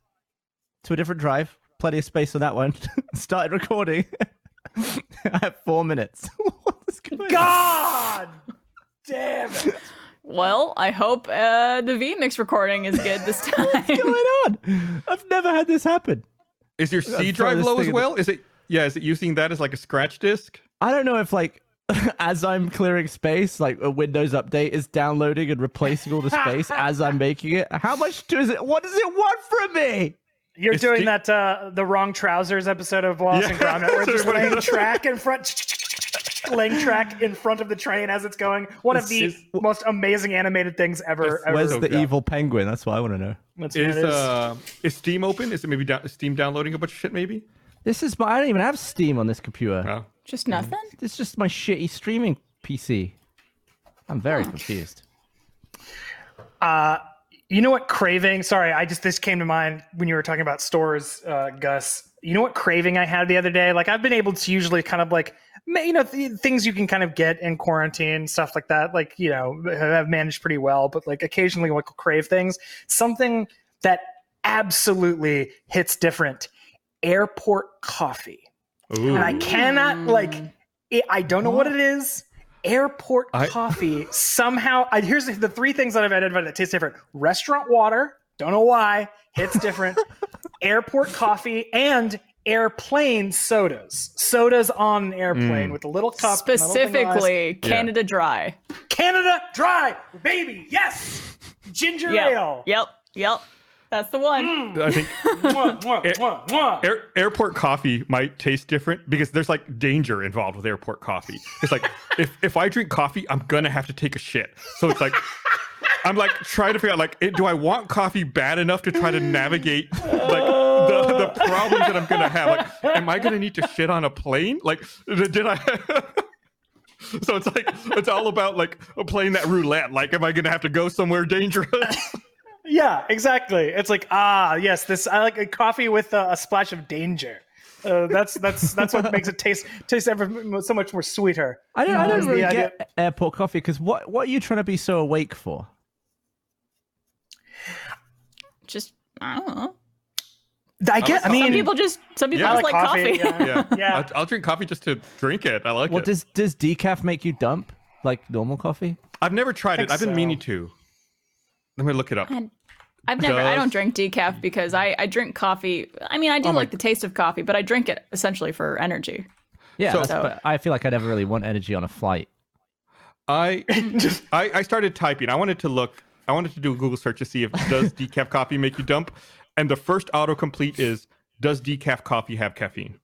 to a different drive, plenty of space on that one, started recording. I have four minutes. what is going on? God damn it! Well, I hope uh, the VMix recording is good this time. What's going on? I've never had this happen. Is your C drive low as in the- well? Is it? Yeah, is it using that as like a scratch disk? I don't know if like as I'm clearing space, like a Windows update is downloading and replacing all the space as I'm making it. How much does it? What does it want from me? You're It's doing the- that uh, the wrong trousers episode of Wallace and Yeah. Gromit, where it's just laying track in front, laying track in front of the train as it's going. One of the Is- most amazing animated things ever. ever. Where's the good. evil penguin? That's what I want to know. That's what Is it is. uh is Steam open? Is it maybe down, Steam downloading a bunch of shit? Maybe. This is my. I don't even have Steam on this computer. No. Just nothing? It's just my shitty streaming PC. I'm very confused. Uh, you know what craving? Sorry, I just this came to mind when you were talking about stores, uh, Gus. You know what craving I had the other day? Like I've been able to usually kind of like you know th- things you can kind of get in quarantine stuff like that. Like you know have managed pretty well, but like occasionally like crave things. Something that absolutely hits different. Airport coffee, Ooh. and I cannot like. It, I don't know what it is. Airport I- coffee somehow. I, here's the, the three things that I've identified that taste different: restaurant water. Don't know why hits different. airport coffee and airplane sodas. Sodas on an airplane mm. with a little cup, and little thing of. Specifically, Canada Dry. Canada Dry, baby. Yes, ginger Yep. ale. Yep. Yep. That's the one. Mm. I think Mwah, mwah, mwah, mwah. air, airport coffee might taste different because there's like danger involved with airport coffee. It's like if if I drink coffee, I'm gonna have to take a shit. So it's like I'm like trying to figure out like, it, do I want coffee bad enough to try to navigate like the, the problems that I'm gonna have? Like, am I gonna need to shit on a plane? Like, did I? so it's like it's all about like playing that roulette. Like, am I gonna have to go somewhere dangerous? Yeah, exactly. It's like ah, yes, this I like a coffee with a, a splash of danger. Uh, that's that's that's what makes it taste taste ever so much more sweeter. I don't. I don't really the idea- get airport coffee because what? What are you trying to be so awake for? Just, I don't know. I get. I Some mean, Some people just, some people Yeah. just like coffee. Yeah, yeah, yeah. I'll, I'll drink coffee just to drink it. I like What it. Well, does does decaf make you dump like normal coffee? I've never tried it. I've been so. meaning to. Let me look it up. And I've never, I don't drink decaf because I, I drink coffee. I mean, I do Oh my- like the taste of coffee, but I drink it essentially for energy. Yeah, So- that's, but I feel like I never really want energy on a flight. I, I I started typing. I wanted to look. I wanted to do a Google search to see if does decaf coffee make you dump, and the first autocomplete is does decaf coffee have caffeine?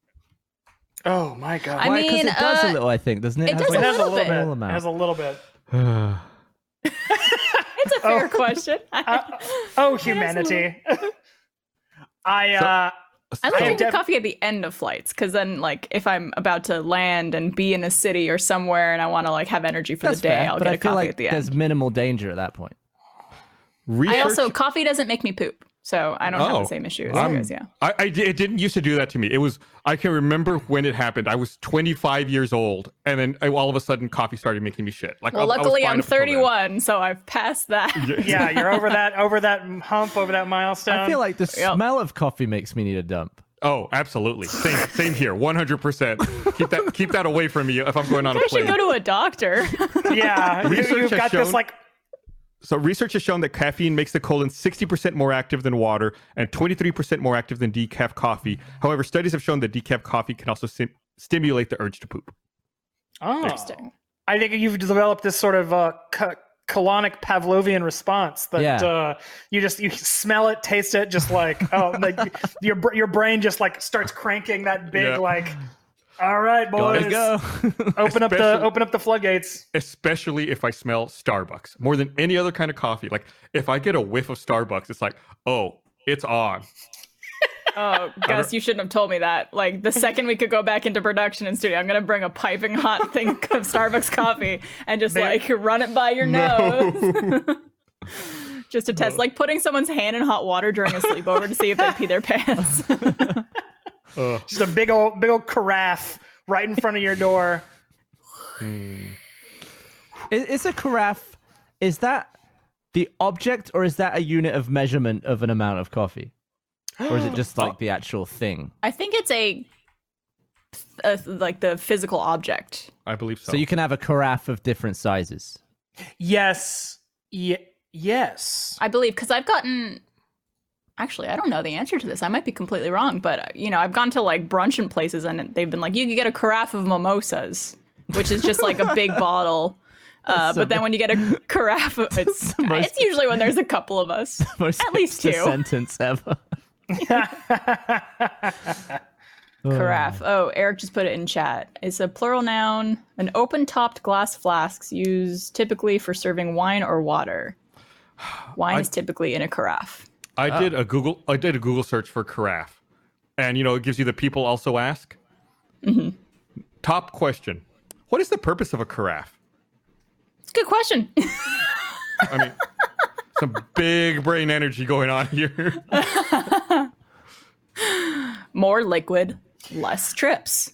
Oh my god. I Why? 'Cause mean, it does uh, a little. I think doesn't it? it Has, does like, it has a little little bit. bit. It has a little bit. It's a fair question. Oh, humanity. I uh I like So- drinking def- coffee at the end of flights because then, like, if I'm about to land and be in a city or somewhere and I want to like have energy for That's the day, fair, I'll get I a feel coffee like at the end. there's minimal danger at that point. Research, I also coffee doesn't make me poop, so I don't have Oh. the same issue as I'm- you guys. Yeah. I, I it didn't used to do that to me. It was I can remember when it happened. I was 25 years old, and then I, all of a sudden, coffee started making me shit. Like, Well, I- I luckily fine I'm up until then. 31, so I've passed that. Yeah, you're over that over that hump, over that milestone. I feel like the Yep. smell of coffee makes me need a dump. Oh, absolutely. Same, same here. 100. percent Keep that, keep that away from me if I'm going on a I should plane. go to a doctor. yeah, you, Research you've has got this like So research has shown that caffeine makes the colon 60% more active than water and 23% more active than decaf coffee. However, studies have shown that decaf coffee can also sim- stimulate the urge to poop. oh, Interesting. I think you've developed this sort of uh, co- colonic Pavlovian response that Yeah. uh, you just you smell it, taste it, just like oh, like your your brain just like starts cranking that big Yeah. like. All right, boys, Gotta go. open up the open up the floodgates. Especially if I smell Starbucks more than any other kind of coffee. Like if I get a whiff of Starbucks, it's like, oh, it's on. Oh, Gus, you shouldn't have told me that. Like the second we could go back into production in studio, I'm gonna bring a piping hot thing of Starbucks coffee and just like run it by your nose. just to test, like putting someone's hand in hot water during a sleepover to see if they pee their pants. Just a big old big old carafe right in front of your door. Hmm. Is, is a carafe? Is that the object, or is that a unit of measurement of an amount of coffee, or is it just like the actual thing? I think it's a, a like the physical object. I believe so. So you can have a carafe of different sizes. Yes, ye- yes. I believe because I've gotten. Actually, I don't know the answer to this. I might be completely wrong, but uh, you know, I've gone to like brunch and places, and they've been like, "You can get a carafe of mimosas," which is just like a big bottle. Uh, but then when you get a carafe, of, it's most- it's usually when there's a couple of us, at least two. sentence ever. Carafe. Oh, Eric just put it in chat. It's a plural noun. An open-topped glass flasks used typically for serving wine or water. Wine is typically in a carafe. I did a Google I did a Google search for carafe. And you know, it gives you the people also ask. Mm-hmm. Top question. What is the purpose of a carafe? It's a good question. I mean, some big brain energy going on here. More liquid, less trips.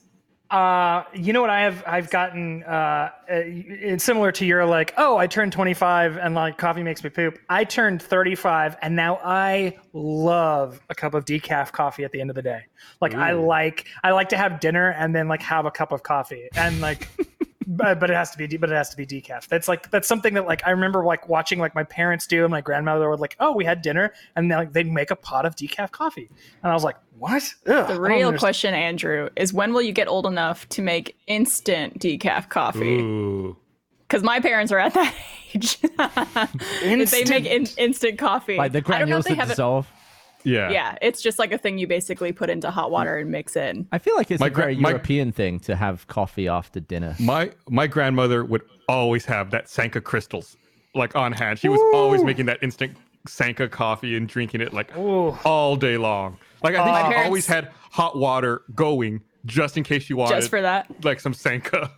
Uh, you know what I have I've gotten uh, uh, it's similar to your like oh I turned 25 and like coffee makes me poop. I turned 35 and now I love a cup of decaf coffee at the end of the day. Like I like I like to have dinner and then like have a cup of coffee and like but, but it has to be de- but it has to be decaf. That's like that's something that like I remember like watching like my parents do and my grandmother would like oh we had dinner and then like they'd make a pot of decaf coffee and I was like what Ugh, The real question, Andrew, is when will you get old enough to make instant decaf coffee? Because my parents are at that age. If they make in- instant coffee. Like the I don't know if they that have it. Dissolve. Yeah. Yeah, it's just like a thing you basically put into hot water and mix in. I feel like it's My a gra- very my- European thing to have coffee after dinner. My my grandmother would always have that Sanka crystals like on hand. She was always making that instant Sanka coffee and drinking it like all day long. Like I think My she parents- always had hot water going just in case she wanted Just for that. like some Sanka.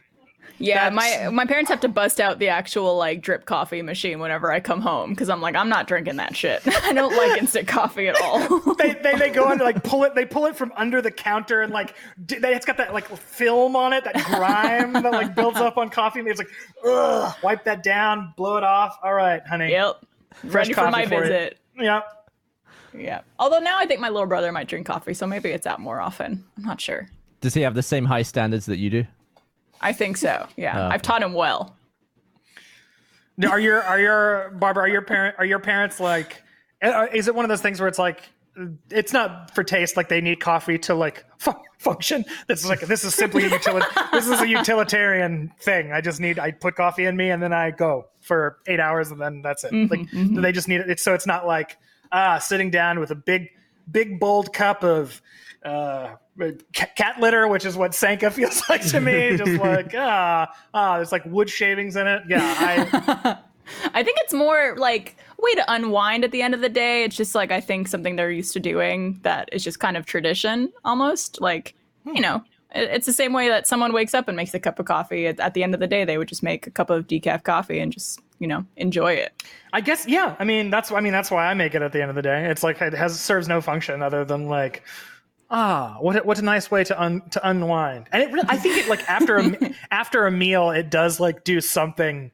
Yeah, That's- my my parents have to bust out the actual like drip coffee machine whenever I come home because I'm like I'm not drinking that shit. I don't like instant coffee at all. they, they, they go on to like pull it they pull it from under the counter and like they, it's got that like film on it that grime that like builds up on coffee and it's like ugh wipe that down blow it off all right honey yep, ready for my for you. visit. Yep. Yeah. Although now I think my little brother might drink coffee, so maybe it's out more often. I'm not sure. Does he have the same high standards that you do? I think so. Yeah, Oh, I've taught him well. are your are your barbara are your parent are your parents like uh, is it one of those things where it's like it's not for taste like they need coffee to like fu- function? This is like this is simply a utility this is a utilitarian thing. I just need i put coffee in me and then i go for eight hours and then that's it. Like they just need it. So it's not like ah sitting down with a big big bold cup of uh ca- cat litter which is what sanka feels like to me just like ah ah there's like wood shavings in it yeah i I think it's more like a way to unwind at the end of the day. It's just like I think something they're used to doing that is just kind of tradition almost. Like, you know, It's the same way that someone wakes up and makes a cup of coffee. At, at the end of the day, they would just make a cup of decaf coffee and just, you know, enjoy it. I guess yeah. I mean that's I mean that's why I make it at the end of the day. It's like it has serves no function other than like ah what a, what a nice way to un, to unwind. And it really, I think it like after a after a meal it does like do something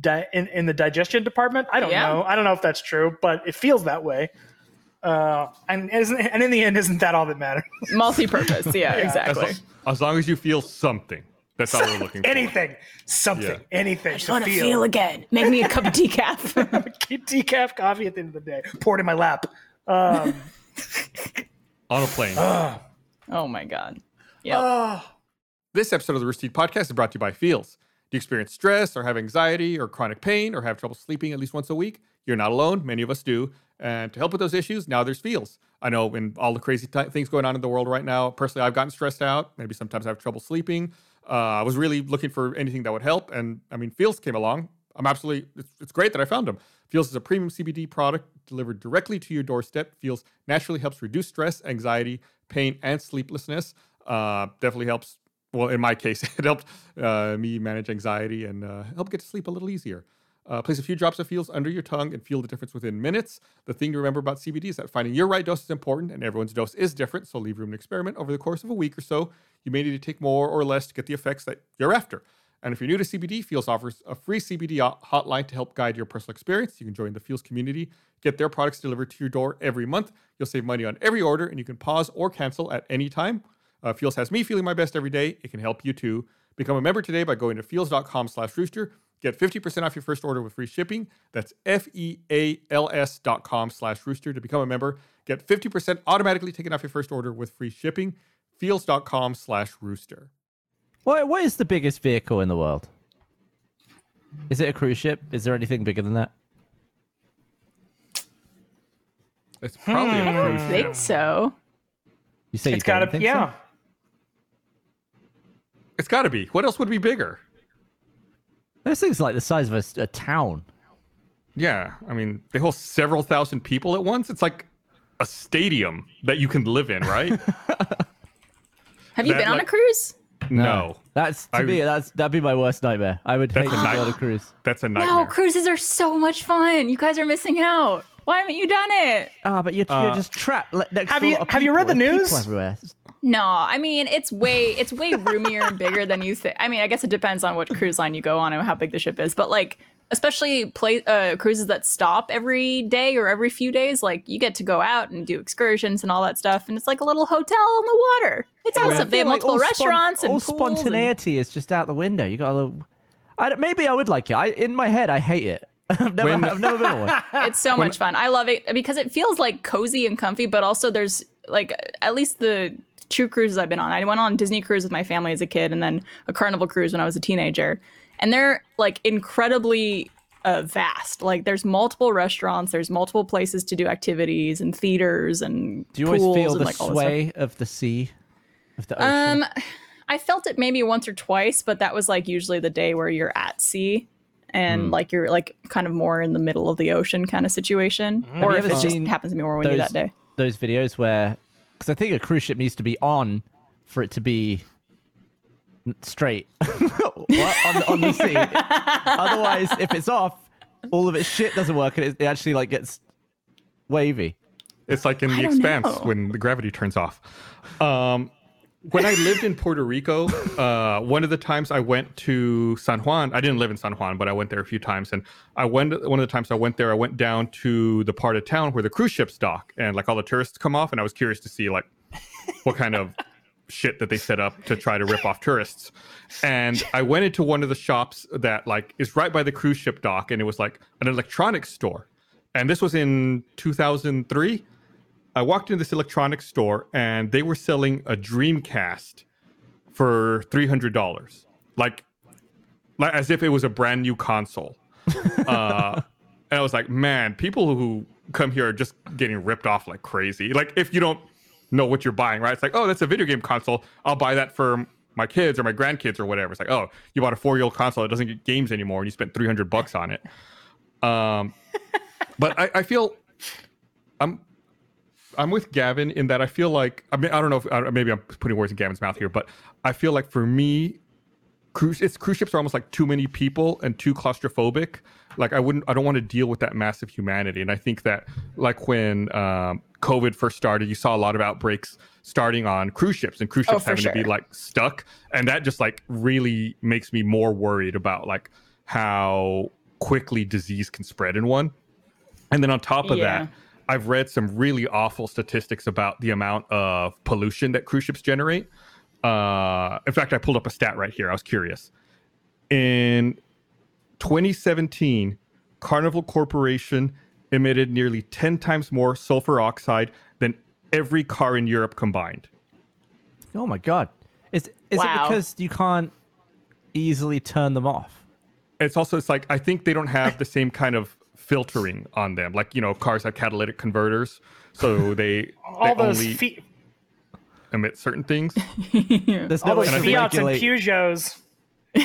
di- in in the digestion department. I don't Yeah. know. I don't know if that's true, but it feels that way. Uh, and isn't and in the end, isn't that all that matters? Multi-purpose. Yeah, As, exactly. lo- as long as you feel something, that's all we're looking for. anything, something, Yeah. anything to want to feel. feel again. Make me a cup of decaf. Get decaf coffee at the end of the day. Pour it in my lap. Um, on a plane. oh my god. Yeah. This episode of the Rooster Teeth Podcast is brought to you by Feals. Do you experience stress or have anxiety or chronic pain or have trouble sleeping at least once a week? You're not alone. Many of us do. And to help with those issues, now there's Feals. I know in all the crazy t- things going on in the world right now, personally, I've gotten stressed out. Maybe sometimes I have trouble sleeping. Uh, I was really looking for anything that would help. And I mean, Feals came along. I'm absolutely, it's, it's great that I found them. Feals is a premium CBD product delivered directly to your doorstep. Feals naturally helps reduce stress, anxiety, pain, and sleeplessness. Uh, definitely helps well, in my case, it helped uh, me manage anxiety and uh, help get to sleep a little easier. Uh, place a few drops of Feals under your tongue and feel the difference within minutes. The thing to remember about CBD is that finding your right dose is important, and everyone's dose is different. So leave room to experiment over the course of a week or so. You may need to take more or less to get the effects that you're after. And if you're new to CBD, Feals offers a free CBD hotline to help guide your personal experience. You can join the Feals community, get their products delivered to your door every month. You'll save money on every order, and you can pause or cancel at any time. Uh, has me feeling my best every day. It can help you too. Become a member today by going to feals.com slash rooster. Get 50% off your first order with free shipping. That's F-E-A-L-S dot com slash rooster to become a member. Get 50% automatically taken off your first order with free shipping. Feals.com slash rooster. What what is the biggest vehicle in the world? Is it a cruise ship? Is there anything bigger than that? It's probably hmm. I a don't cruise think so. You say it's you don't got to think yeah. so? It's got to be. What else would be bigger? This things like the size of a, s- a town. Yeah, I mean, they hold several thousand people at once. It's like a stadium that you can live in, right? Have you That, been on a like- cruise? No. That's to I- me. That's that'd be my worst nightmare. I would hate to a go on a cruise. That's a nightmare. No, cruises are so much fun. You guys are missing out. Why haven't you done it? Ah, but you're, Uh, you're just trapped next have to you- lot of have you read the news? everywhere. No, I mean it's way it's way roomier and bigger than you think. I mean, I guess it depends on what cruise line you go on and how big the ship is, but like especially play uh, cruises that stop every day or every few days, like you get to go out and do excursions and all that stuff, and it's like a little hotel on the water. It's I awesome. They feel have like multiple all spon- restaurants and all pools and- spontaneity is just out the window. You got a little. I don't- maybe I would like it. I, in my head, I hate it. I've never, When- I've never been one. It's so much fun. I love it because it feels like cozy and comfy, but also there's like at least the two cruises I've been on. I went on Disney cruise with my family as a kid, and then a Carnival cruise when I was a teenager, and they're like incredibly uh, vast. Like there's multiple restaurants, there's multiple places to do activities and theaters and Do you always feel and the like all this stuff. sway of the sea, of the ocean? Um, I felt it maybe once or twice, but that was like usually the day where you're at sea and Hmm. like you're like kind of more in the middle of the ocean kind of situation, Have or if it just happens to be more windy those that day. those videos where, because I think a cruise ship needs to be on for it to be straight What? on, on the sea. Otherwise, if it's off, all of its shit doesn't work, and it, it actually like gets wavy. It's like in The Expanse know. when the gravity turns off. Um, when I lived in Puerto Rico, uh, one of the times I went to San Juan, I didn't live in San Juan, but I went there a few times. And I went, one of the times I went there, I went down to the part of town where the cruise ships dock and like all the tourists come off. And I was curious to see like what kind of shit that they set up to try to rip off tourists. And I went into one of the shops that like is right by the cruise ship dock, and it was like an electronics store. And this was in 2003. I walked into this electronics store, and they were selling a Dreamcast for three hundred dollars, like, like as if it was a brand new console. uh, and I was like, man, people who come here are just getting ripped off like crazy. Like, if you don't know what you're buying, right? It's like, oh, that's a video game console. I'll buy that for my kids or my grandkids or whatever. It's like, oh, you bought a four year old console that doesn't get games anymore, and you spent 300 bucks on it. Um, but I, I feel I'm I'm with Gavin in that I feel like I mean I don't know if I maybe I'm putting words in Gavin's mouth here, but I feel like for me, cruise it's cruise ships are almost like too many people and too claustrophobic. Like I wouldn't I don't want to deal with that massive humanity. And I think that like when um, COVID first started, you saw a lot of outbreaks starting on cruise ships and cruise Oh, ships for having to be like stuck, and that just like really makes me more worried about like how quickly disease can spread in one. And then on top of Yeah. that, I've read some really awful statistics about the amount of pollution that cruise ships generate. Uh, in fact, I pulled up a stat right here. I was curious. In 2017, Carnival Corporation emitted nearly 10 times more sulfur oxide than every car in Europe combined. Oh my god. Is is Wow. it because you can't easily turn them off? It's also it's like I think they don't have the same kind of filtering on them. Like you know, cars have catalytic converters, so they, All they those only Fi- emit certain things. There's all no way those to Fiats and regulate. Peugeots.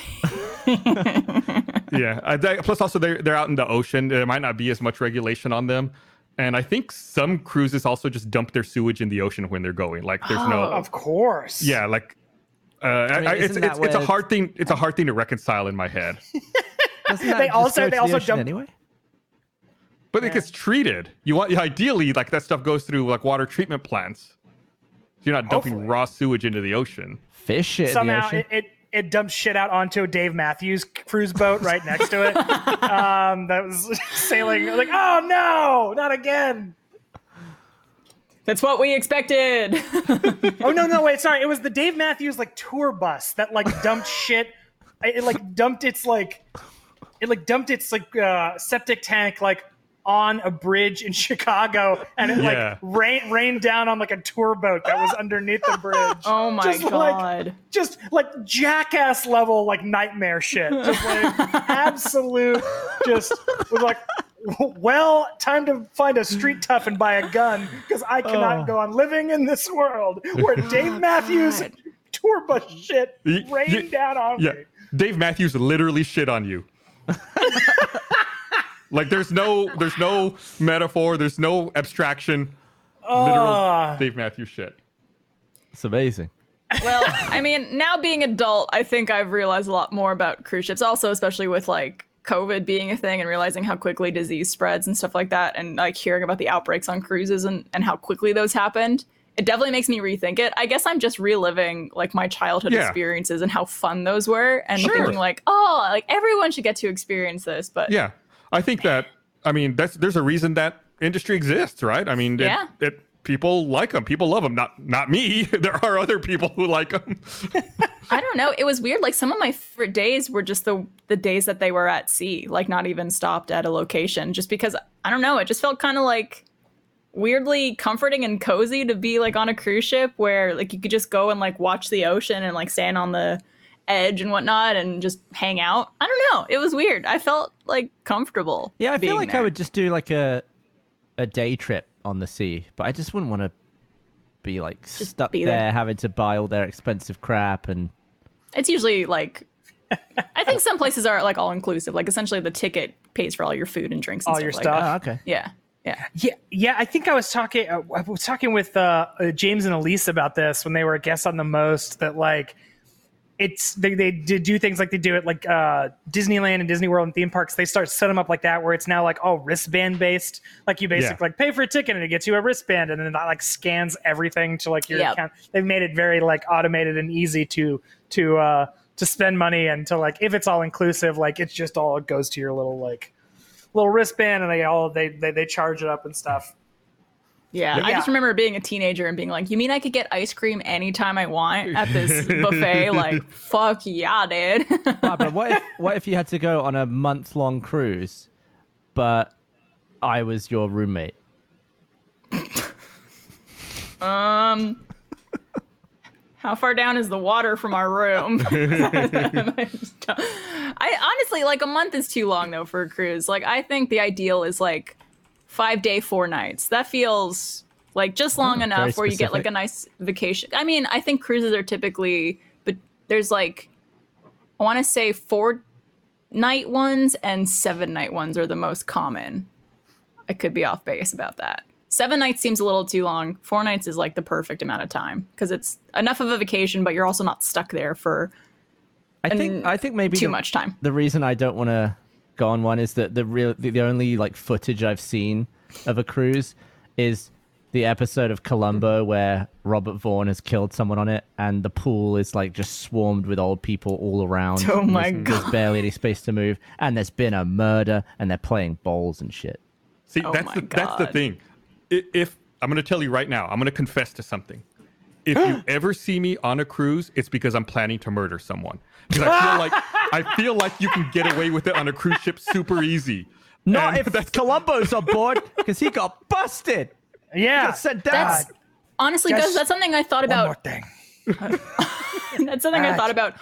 yeah. I, that- plus, also they're they're out in the ocean. There might not be as much regulation on them. And I think some cruises also just dump their sewage in the ocean when they're going. Like there's no, Of course. yeah, like uh, I mean, I- it's it's, it's a hard thing. It's a hard thing to reconcile in my head. They also- they to the also ocean anyway. But it gets treated. You want ideally like that stuff goes through like water treatment plants. So you're not dumping Hopefully. raw sewage into the ocean. Fish shit in the Somehow ocean. it, it it dumps shit out onto a Dave Matthews cruise boat right next to it. um, that was sailing. Like, oh no, not again. That's what we expected. Oh no, no, wait, sorry. It was the Dave Matthews like tour bus that like dumped shit. It, it, like dumped its like it like dumped its like uh, septic tank like on a bridge in Chicago, and it Yeah. like rain, rained down on like a tour boat that was underneath the bridge. oh my Just like- god. just like jackass level like nightmare shit just like absolute just was like well time to find a street tough and buy a gun because i cannot Oh. go on living in this world where dave matthews God. tour bus shit Y- rained y- down on Yeah, me Dave Matthews literally shit on you. Like there's no there's no metaphor. There's no abstraction. Literal Ah. Dave Matthews shit. It's amazing. well, I mean, now being adult, I think I've realized a lot more about cruise ships. Also, especially with like COVID being a thing and realizing how quickly disease spreads and stuff like that, and like hearing about the outbreaks on cruises and, and how quickly those happened. It definitely makes me rethink it. I guess I'm just reliving like my childhood Yeah. experiences and how fun those were, and Sure. thinking like, oh, like everyone should get to experience this. But Yeah, I think that. I mean, that's there's a reason that industry exists, right? I mean, it, Yeah. it people like them. People love them. Not not me. there are other people who like them. I don't know. It was weird. Like some of my favorite days were just the the days that they were at sea, like not even stopped at a location. Just because I don't know, it just felt kind of like weirdly comforting and cozy to be like on a cruise ship where like you could just go and like watch the ocean and like stand on the edge and whatnot and just hang out. I don't know. It was weird. I felt like comfortable. Yeah, I feel being like I would just do like a a day trip on the sea, but I just wouldn't want to be like stuck be there there. having to buy all their expensive crap and It's usually like I think some places are like all inclusive. Like essentially the ticket pays for all your food and drinks and All stuff your like stuff. that. oh, okay. Yeah. Yeah. Yeah, yeah. I think I was talking. Uh, I was talking with uh, uh, James and Elise about this when they were guests on the most. That like, it's they they do things like they do it like uh, Disneyland and Disney World and theme parks. They start set them up like that where it's now like all wristband based. Like you basically Yeah. like pay for a ticket and it gets you a wristband and then that like scans everything to like your Yep. account. They've made it very like automated and easy to to uh, to spend money and to like if it's all inclusive, like it's just all it goes to your little like little wristband and they all they they, they charge it up and stuff. Yeah, I just remember being a teenager and being like, "You mean I could get ice cream anytime I want at this buffet?" Like, fuck yeah, dude. But what if what if you had to go on a month long cruise, but I was your roommate? um, how far down is the water from our room? I honestly like a month is too long though for a cruise. Like, I think the ideal is like five day, four nights. That feels like just long hmm, very enough where you get like a nice vacation. I mean, I think cruises are typically, but there's like, I want to say four night ones and seven night ones are the most common. I could be off base about that. seven nights seems a little too long. Four nights is like the perfect amount of time because it's enough of a vacation, but you're also not stuck there for I think I think maybe too the- much time. The reason I don't want to go on one is that the real the, the only like footage I've seen of a cruise is the episode of Columbo where Robert Vaughn has killed someone on it, and the pool is like just swarmed with old people all around. Oh my there's, There's barely any space to move, and there's been a murder, and they're playing bowls and shit. See, Oh that's my the that's the thing. I- If I'm going to tell you right now, I'm going to confess to something. If you ever see me on a cruise, it's because I'm planning to murder someone. Because I feel like I feel like you can get away with it on a cruise ship super easy. Not And if that's Columbo's on board, because he got busted. Yeah. Got sent down. That's honestly, Guys, guys, that's something I thought One more about. thing. That's something I thought about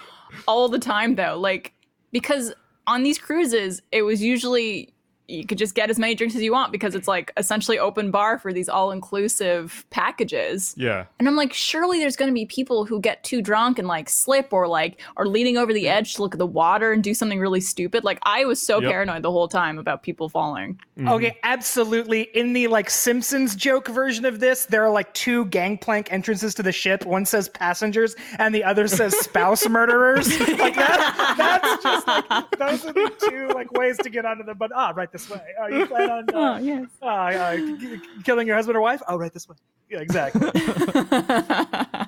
all the time, though. Like, because on these cruises, it was usually you could just get as many drinks as you want because it's like essentially open bar for these all inclusive packages. yeah. And I'm like, surely there's going to be people who get too drunk and like slip or like are leaning over the edge to look at the water and do something really stupid. Like, I was so Yep. paranoid the whole time about people falling. Okay, absolutely. In the like Simpsons joke version of this, there are like two gangplank entrances to the ship. One says passengers, and the other says spouse murderers. like that. That's just like those are the two like ways to get onto the. But ah, right this way. Oh, you plan on uh, yes. uh, uh, k- k- killing your husband or wife? Oh, right this way. Yeah, exactly.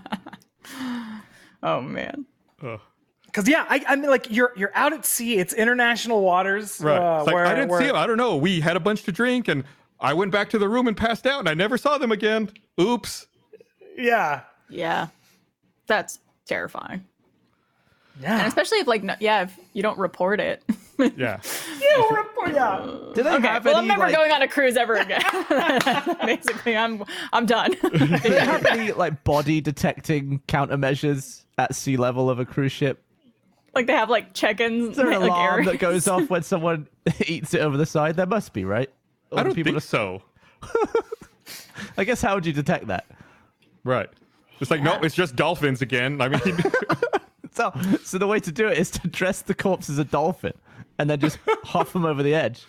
Oh, man. Because yeah, I, I mean, like you're you're out at sea. It's international waters. Right. Uh, like, where, I didn't where- see him. I don't know. We had a bunch to drink and I went back to the room and passed out and I never saw them again. Oops. Yeah. Yeah. That's terrifying. And Yeah. especially if, like, no, yeah, if you don't report it. Yeah. Yeah. report- yeah. Do they Okay, have well, any, I'm never like, going on a cruise ever again. Basically, I'm I'm done. Do they have any like body detecting countermeasures at sea level of a cruise ship? like they have like check-ins, Is there an like alarm areas. that goes off when someone eats it over the side? There must be, right? Or I do don't people think just- so. I guess how would you detect that? Right. It's like, no, it's just dolphins again. I mean, So, so the way to do it is to dress the corpse as a dolphin and then just huff them over the edge.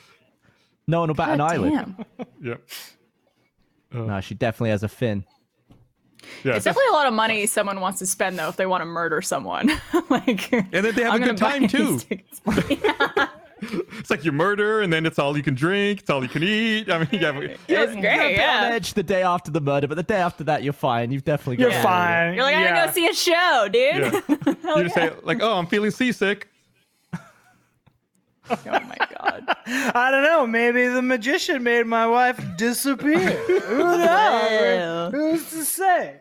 No one will bat an God eyelid. damn. yeah. No, uh, she definitely has a fin. Yeah. It's definitely a lot of money someone wants to spend though if they want to murder someone. like, And then they have I'm a good time too. These tickets. It's like you murder and then it's all you can drink, it's all you can eat. I mean, yeah. we- it's You're a bit great, on yeah. edge the day after the murder, but the day after that, you're fine. You've definitely got You're it. fine. You're like, I'm yeah. gonna go see a show, dude. yeah. you just say like, "Oh, I'm feeling seasick." oh my god. I don't know. Maybe the magician made my wife disappear. Who knows? Who's to say?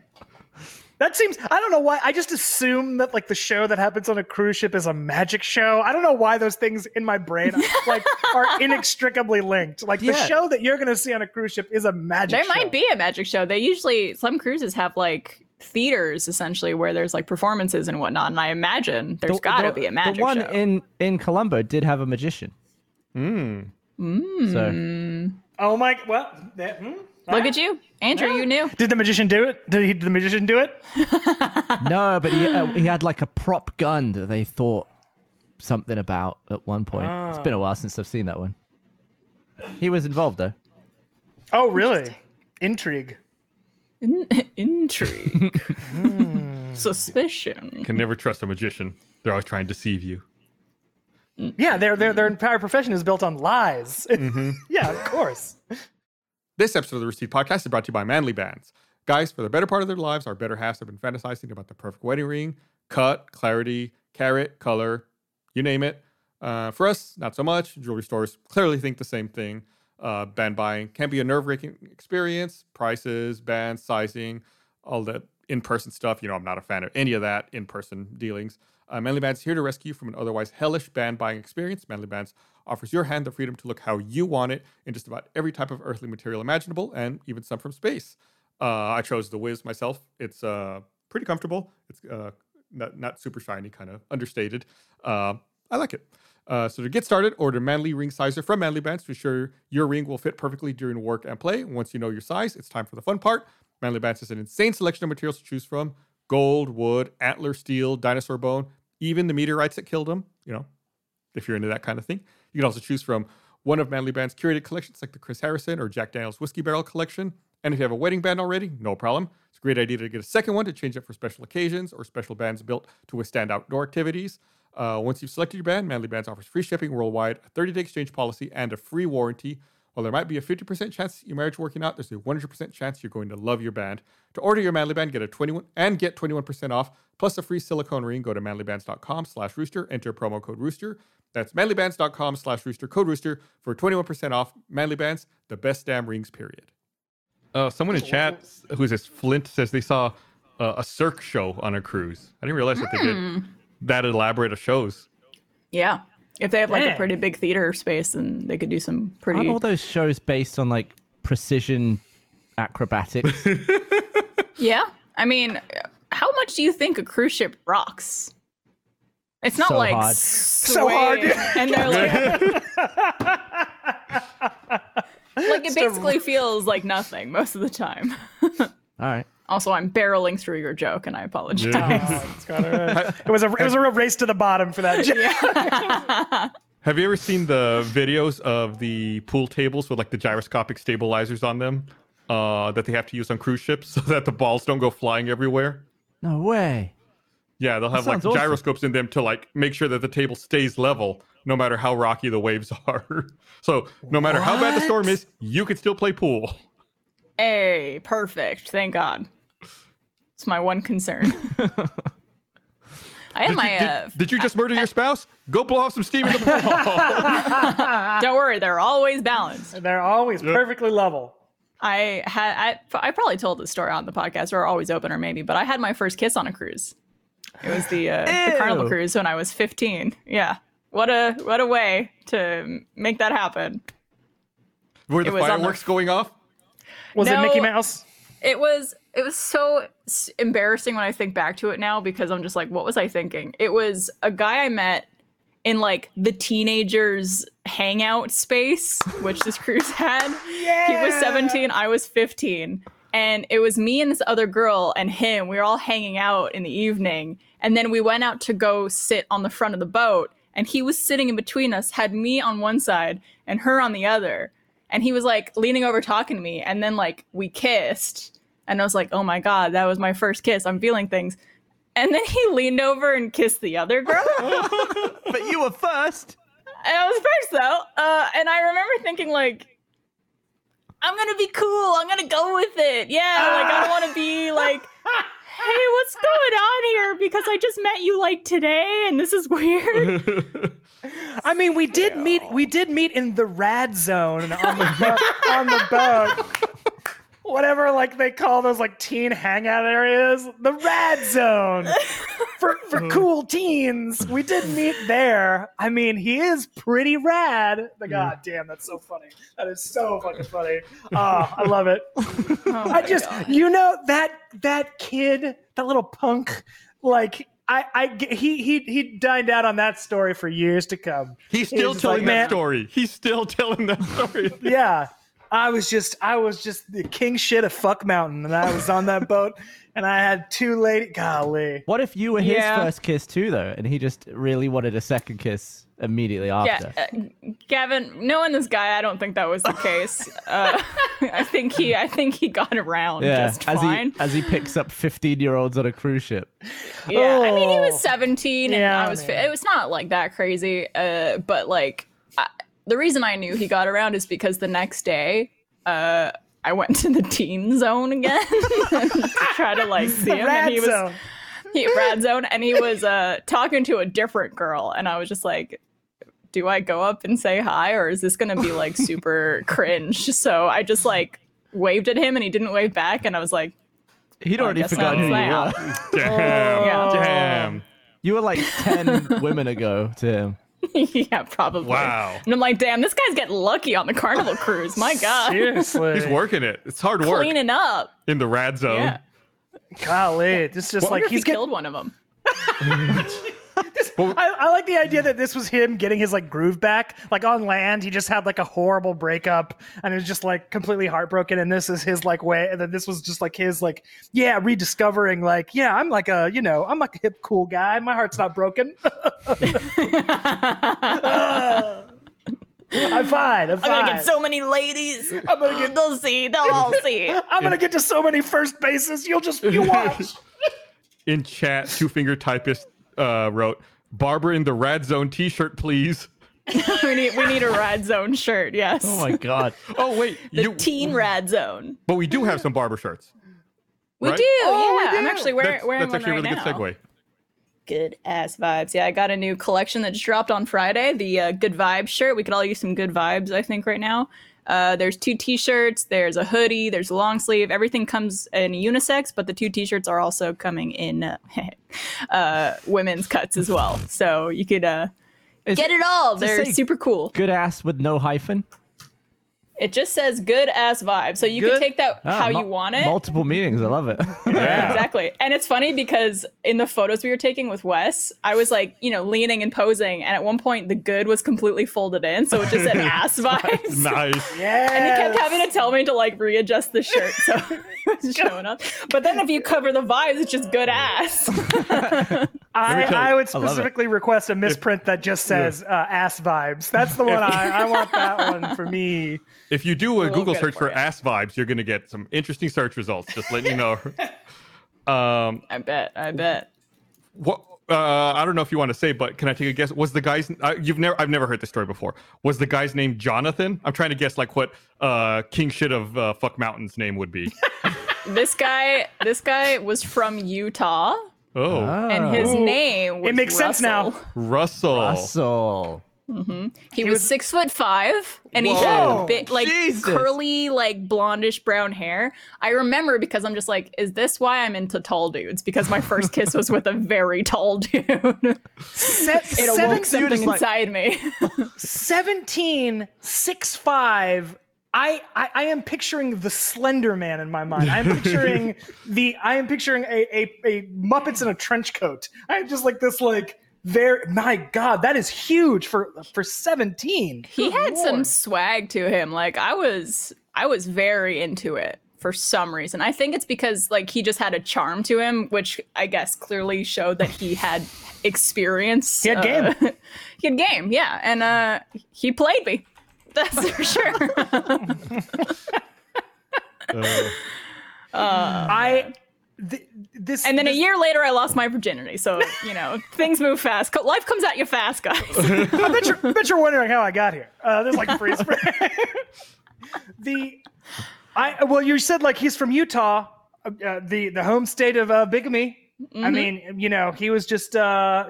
That seems. I don't know why. I just assume that like the show that happens on a cruise ship is a magic show. I don't know why those things in my brain like are inextricably linked. Like the show that you're gonna see on a cruise ship is a magic. There show. might be a magic show. They usually some cruises have like theaters essentially where there's like performances and whatnot. And I imagine there's The- got to the- be a magic The one show. in in Columbo did have a magician. Mm. So Oh my. Well, that, hmm? Look at you, Andrew. You knew. did the magician do it? Did, he, did the magician do it? no, but he uh, he had like a prop gun that they thought something about at one point. It's been a while since I've seen that one. He was involved though. Oh, really? Intrigue. In- intrigue, Hmm. suspicion. Can never trust a magician. They're always trying to deceive you. Yeah, their their their entire profession is built on lies. yeah, of course. This episode of the RT Podcast is brought to you by Manly Bands. Guys, for the better part of their lives, our better halves have been fantasizing about the perfect wedding ring, cut, clarity, carat, color, you name it. Uh, for us, not so much. Jewelry stores clearly think the same thing. Uh, band buying can be a nerve wracking experience. Prices, bands, sizing, all that in person stuff. You know, I'm not a fan of any of that in person dealings. Uh, Manly Bands here to rescue from an otherwise hellish band buying experience. Manly Bands offers your hand the freedom to look how you want it in just about every type of earthly material imaginable, and even some from space. Uh, I chose the Wiz myself. It's uh, pretty comfortable. It's uh, not, not super shiny, kind of understated. Uh, I like it. Uh, so to get started, order Manly Ring Sizer from Manly Bands to ensure your ring will fit perfectly during work and play. Once you know your size, it's time for the fun part. Manly Bands has an insane selection of materials to choose from: gold, wood, antler, steel, dinosaur bone, even the meteorites that killed them. You know, if you're into that kind of thing. You can also choose from one of Manly Band's curated collections, like the Chris Harrison or Jack Daniels Whiskey Barrel collection. And if you have a wedding band already, no problem. It's a great idea to get a second one to change it for special occasions or special bands built to withstand outdoor activities. Uh, once you've selected your band, Manly Bands offers free shipping worldwide, a 30 day exchange policy, and a free warranty. While there might be a 50% chance your marriage working out, there's a 100% chance you're going to love your band. To order your Manly Band, get a 21 and get 21% off plus a free silicone ring. Go to manlybands.com slash rooster, enter promo code rooster. That's manlybands.com slash rooster, code rooster for 21% off. Manly Bands, the best damn rings, period. Uh, someone in chat, who's this, Flint, says they saw uh, a Cirque show on a cruise. I didn't realize that they did that elaborate of shows. Yeah. If they have like Dang. a pretty big theater space, then they could do some pretty. Aren't all those shows based on like precision acrobatics? Yeah. I mean, how much do you think a cruise ship rocks? It's not So like hard. So hard, and they're like, like it basically feels like nothing most of the time. all right. Also, I'm barreling through your joke, and I apologize. Oh, it's it. it was a it was a real race to the bottom for that. joke. Have you ever seen the videos of the pool tables with like the gyroscopic stabilizers on them uh, that they have to use on cruise ships so that the balls don't go flying everywhere? No way. Yeah, they'll have like awesome. gyroscopes in them to like make sure that the table stays level no matter how rocky the waves are. so no matter how bad the storm is, you can still play pool. Hey, perfect. Thank God. It's my one concern. I had Did, my. you, did, uh, did you just murder your spouse? Go blow off some steam in the pool. don't worry, they're always balanced. They're always perfectly level. I had I, I probably told this story on the podcast or always open or maybe, but I had my first kiss on a cruise. It was the uh, the Carnival cruise when I was 15. Yeah. What a what a way to make that happen. Were the It was on the- fireworks going off? Was it No. Mickey Mouse? It was it was so embarrassing when I think back to it now because I'm just like what was I thinking? It was a guy I met in like the teenagers hangout space which this cruise had. yeah. He was 17, I was 15. And it was me and this other girl and him. We were all hanging out in the evening. And then we went out to go sit on the front of the boat. And he was sitting in between us, had me on one side and her on the other. And he was like leaning over talking to me. And then like we kissed. And I was like, oh my God, that was my first kiss. I'm feeling things. And then he leaned over and kissed the other girl. But you were first. And I was first though, uh, and I remember thinking like, I'm gonna be cool. I'm gonna go with it. Yeah, like I don't want to be like, hey, what's going on here? Because I just met you like today, and this is weird. I mean, we did meet. We did meet in the rad zone on the bo- on the boat. Whatever, like they call those like teen hangout areas, the rad zone for for uh-huh. cool teens. We did meet there. I mean, he is pretty rad. The god damn, that's so funny. That is so fucking funny. Oh, I love it. Oh I just, you know, that that kid, that little punk, like. I, I, he, he, he dined out on that story for years to come. He's still just telling like, that story. He's still telling that story. yeah i was just i was just the king shit of fuck mountain and i was on that boat and i had two lady golly What if you were his Yeah. first kiss too, though, and he just really wanted a second kiss immediately after? yeah, uh, Gavin. Knowing this guy, I don't think that was the case. Uh, I think he, I think he got around Yeah, just as fine. he as he picks up fifteen year olds on a cruise ship. Yeah, I mean, he Oh. was 17 and Yeah, I was. fi- man. It was not like that crazy, uh, but like I, the reason I knew he got around is because the next day, uh, I went to the teen zone again to try to like see him, and he was zone he, rad zone, and he was uh talking to a different girl, and I was just like. Do I go up and say hi, or is this gonna be like super cringe? So I just like waved at him, and he didn't wave back, and I was like, He'd I already guess forgotten who you not. were. Damn. Yeah. Damn. You were like ten women ago to him. yeah, probably. Wow. And I'm like, damn, this guy's getting lucky on the Carnival cruise. My God. seriously He's working it. It's hard work Cleaning up. in the rad zone. Yeah. golly it's just Wonder like if he he's killed one of them. I, I like the idea that this was him getting his like groove back like on land he just had like a horrible breakup and it was just like completely heartbroken and this is his like way and then this was just like his like yeah rediscovering like yeah i'm like a you know i'm like a hip cool guy my heart's not broken I'm fine. I'm I'm fine. gonna get so many ladies. I'm gonna get. They'll see. They'll all see. I'm gonna get to so many first bases. You'll just you watch. In chat, two finger typist uh, wrote, "Barbara in the Rad Zone T-shirt, please." we need we need a rad zone shirt. Yes. Oh my god. Oh wait, the you, teen rad zone. but we do have some barber shirts. We Right? do. Oh, we yeah, I'm actually wearing, That's, wearing that's one actually a really now. good segue. Good ass vibes. Yeah, I got a new collection that just dropped on Friday. The uh, Good Vibes shirt. We could all use some good vibes, I think, right now. Uh, there's two T-shirts. There's a hoodie. There's a long sleeve. Everything comes in unisex, but the two T-shirts are also coming in uh, uh, women's cuts as well. So you could uh, get it all. They're super cool. Good ass with no hyphen. It just says good ass vibe. So you Good- can take that Ah, how mul- you want it. Multiple meanings. I love it. Yeah. Exactly. And it's funny because in the photos we were taking with Wes, I was like, you know, leaning and posing. And at one point, the good was completely folded in. So it just said ass vibes. Nice. Yeah. And he kept having to tell me to like readjust the shirt so it was showing up. But then if you cover the vibes, it's just good ass. I, I would I specifically request a misprint that just says uh, ass vibes. That's the one I, I want that one for me. If you do a We'll Google search for for you. ass vibes, you're gonna get some interesting search results. Just letting you know. um, I bet. I bet. what? Uh, I don't know if you want to say, but can I take a guess? Was the guy's? Uh, you've never. I've never heard this story before. Was the guy's name Jonathan? I'm trying to guess like what uh, King shit of uh, fuck mountain's name would be. This guy this guy was from Utah Oh, and his Ooh. name was It makes sense now. Russell. Russell. Russell. He, was, six foot five, and he had big, like Jesus. curly, like blondish brown hair. I remember because I'm just like, is this why I'm into tall dudes? Because my first kiss was with a very tall dude. it Se- awoke seven- something just like- inside me. 17, 6'5". I, I, I am picturing the Slender Man in my mind. I'm picturing the I am picturing a, a, a Muppets in a trench coat. I'm just like this like very my God, that is huge for for 17. he Good had some swag to him. Like I was, I was very into it for some reason. I think it's because like he just had a charm to him, which I guess clearly showed that he had experience. He had game. uh, he had game, yeah, and uh, he played me. That's for sure. I th- this and then a year later, I lost my virginity. So you know, things move fast. Life comes at you fast, guys. I bet you're, bet you're wondering how I got here. Uh, there's like freeze frame. the, I well, you said like he's from Utah, uh, uh, the the home state of uh, bigamy. I mean, you know, he was just uh,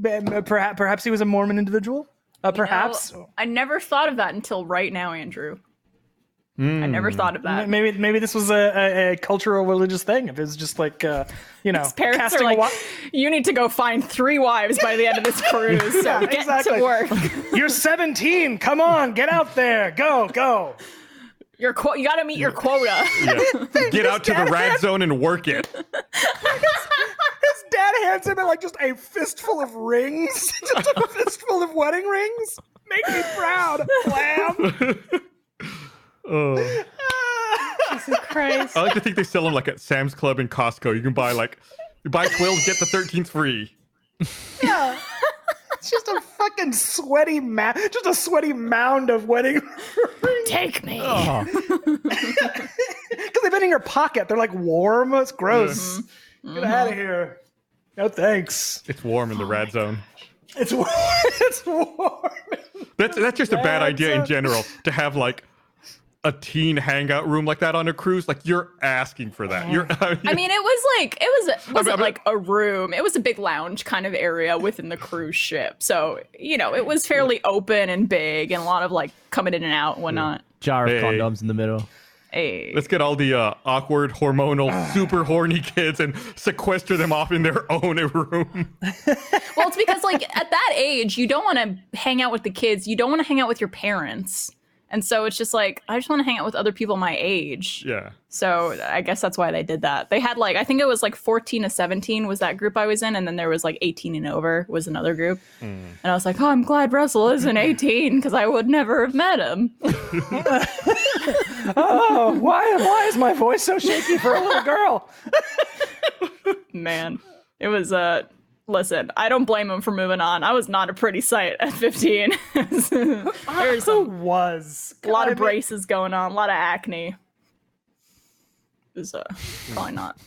perhaps perhaps he was a Mormon individual. Uh, perhaps No, I never thought of that until right now, Andrew. I never thought of that. maybe maybe this was a, a, a cultural religious thing. If it's just like uh, you know, His parents are like, wa- you need to go find three wives by the end of this cruise. So Yeah, get exactly. to work. You're 17. Come on, get out there. Go go. Your qu- you got to meet your quota. Yeah. Get out to the rad zone and work it. His dad hands him like just a fistful of rings, just a fistful of wedding rings. Make me proud, lamb. Oh. Jesus Christ. I like to think they sell them like at Sam's Club and Costco. You can buy like you buy 12, get the 13th free. Yeah. It's just a fucking sweaty ma- just a sweaty mound of wedding rings. Take me. Oh, Because they've been in your pocket. They're like warm. It's gross. Mm-hmm. Get out of mm-hmm. here. No thanks. It's warm in the rad zone. It's warm. it's warm. That's that's just a bad Rad idea in general to have like a teen hangout room like that on a cruise. Like you're asking for that. You're I mean, I mean, it was like it was wasn't I mean- like a room. It was a big lounge kind of area within the cruise ship. So you know, it was fairly open and big, and a lot of like coming in and out and whatnot. jar of Hey. condoms in the middle. Hey, let's get all the uh, awkward, hormonal, super horny kids and sequester them off in their own room. well, it's because like at that age, you don't want to hang out with the kids. You don't want to hang out with your parents. And so it's just like I just want to hang out with other people my age. Yeah. So I guess that's why they did that. They had like I think it was like 14 to 17 was that group I was in, and then there was like 18 and over was another group. And I was like, oh, I'm glad Russell isn't 18 because I would never have met him. Oh, why why is my voice so shaky for a little girl? Man, it was uh listen, I don't blame him for moving on. I was not a pretty sight at 15. There's Who some, was a lot of mean, braces going on, a lot of acne. It was uh, probably not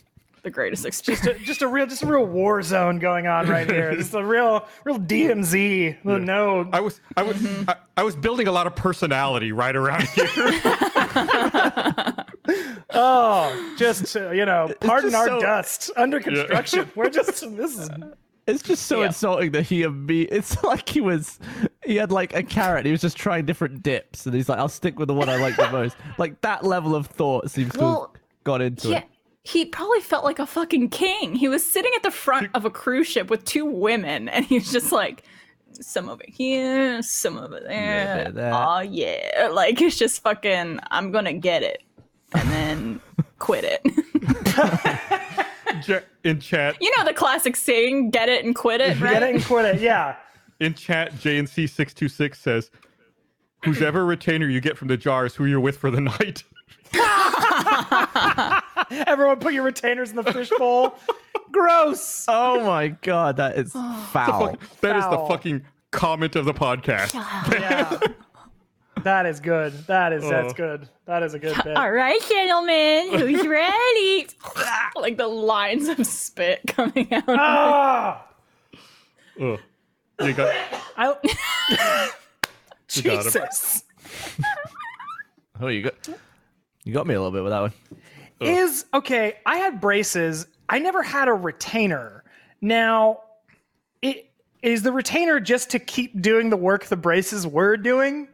the greatest experience. Just a, just a real, just a real war zone going on right here. Just a real, real DMZ. No, I was I was I, I was building a lot of personality right around here. oh, just uh, you know, pardon just our so- dust under construction. We're just this is It's just so Yeah. insulting that he and me. It's like he was, he had like a carrot. He was just trying different dips, and he's like, "I'll stick with the one I like the most." Like that level of thought seems to have got into Yeah. it. He probably felt like a fucking king. He was sitting at the front of a cruise ship with two women, and he was just like, some over here, some over there. bit of that. Oh yeah, like it's just fucking. I'm gonna get it, and then quit it. Ja- in chat, you know the classic saying, "Get it and quit it." Right? get it and quit it. Yeah. in chat, JNC six two six says, "Who's ever retainer you get from the jar is who you're with for the night." Everyone, put your retainers in the fishbowl. Gross. Oh my god, that is foul. That is the Foul. fucking comment of the podcast. Yeah. That is good. That is that's Oh. good. That is a good bit. All right, gentlemen, who's ready? like the lines of spit coming out. Ah, Ugh. You got I, got him. Jesus. Oh, you got, you got me a little bit with that one. Is okay. I had braces. I never had a retainer. Now, it is the retainer just to keep doing the work the braces were doing.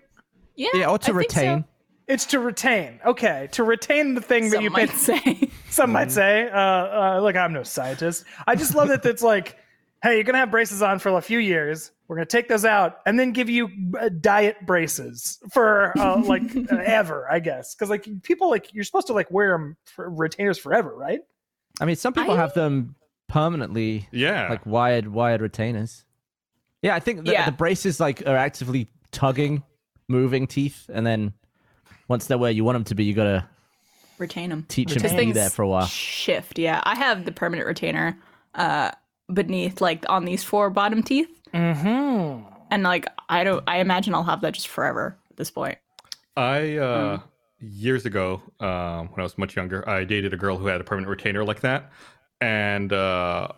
Yeah, Yeah, or to I think so. retain. It's to retain. Okay, to retain the thing that you might paid. say. Some might say. Uh, uh, look, I'm no scientist. I just love that it's like, hey, you're gonna have braces on for a few years. We're gonna take those out and then give you uh, diet braces for uh, like uh, ever, I guess. Because like people like you're supposed to like wear them for retainers forever, right? I mean, some people I- have them permanently, yeah. like wired wired retainers. Yeah, I think the, Yeah. the braces like are actively tugging, moving teeth, and then once they're where you want them to be, you gotta Retain them. teach them to be things there for a while. Shift. Yeah, I have the permanent retainer uh, beneath, like on these four bottom teeth, Mm-hmm. and like I don't. I imagine I'll have that just forever at this point. I uh years ago, um, when I was much younger, I dated a girl who had a permanent retainer like that. And uh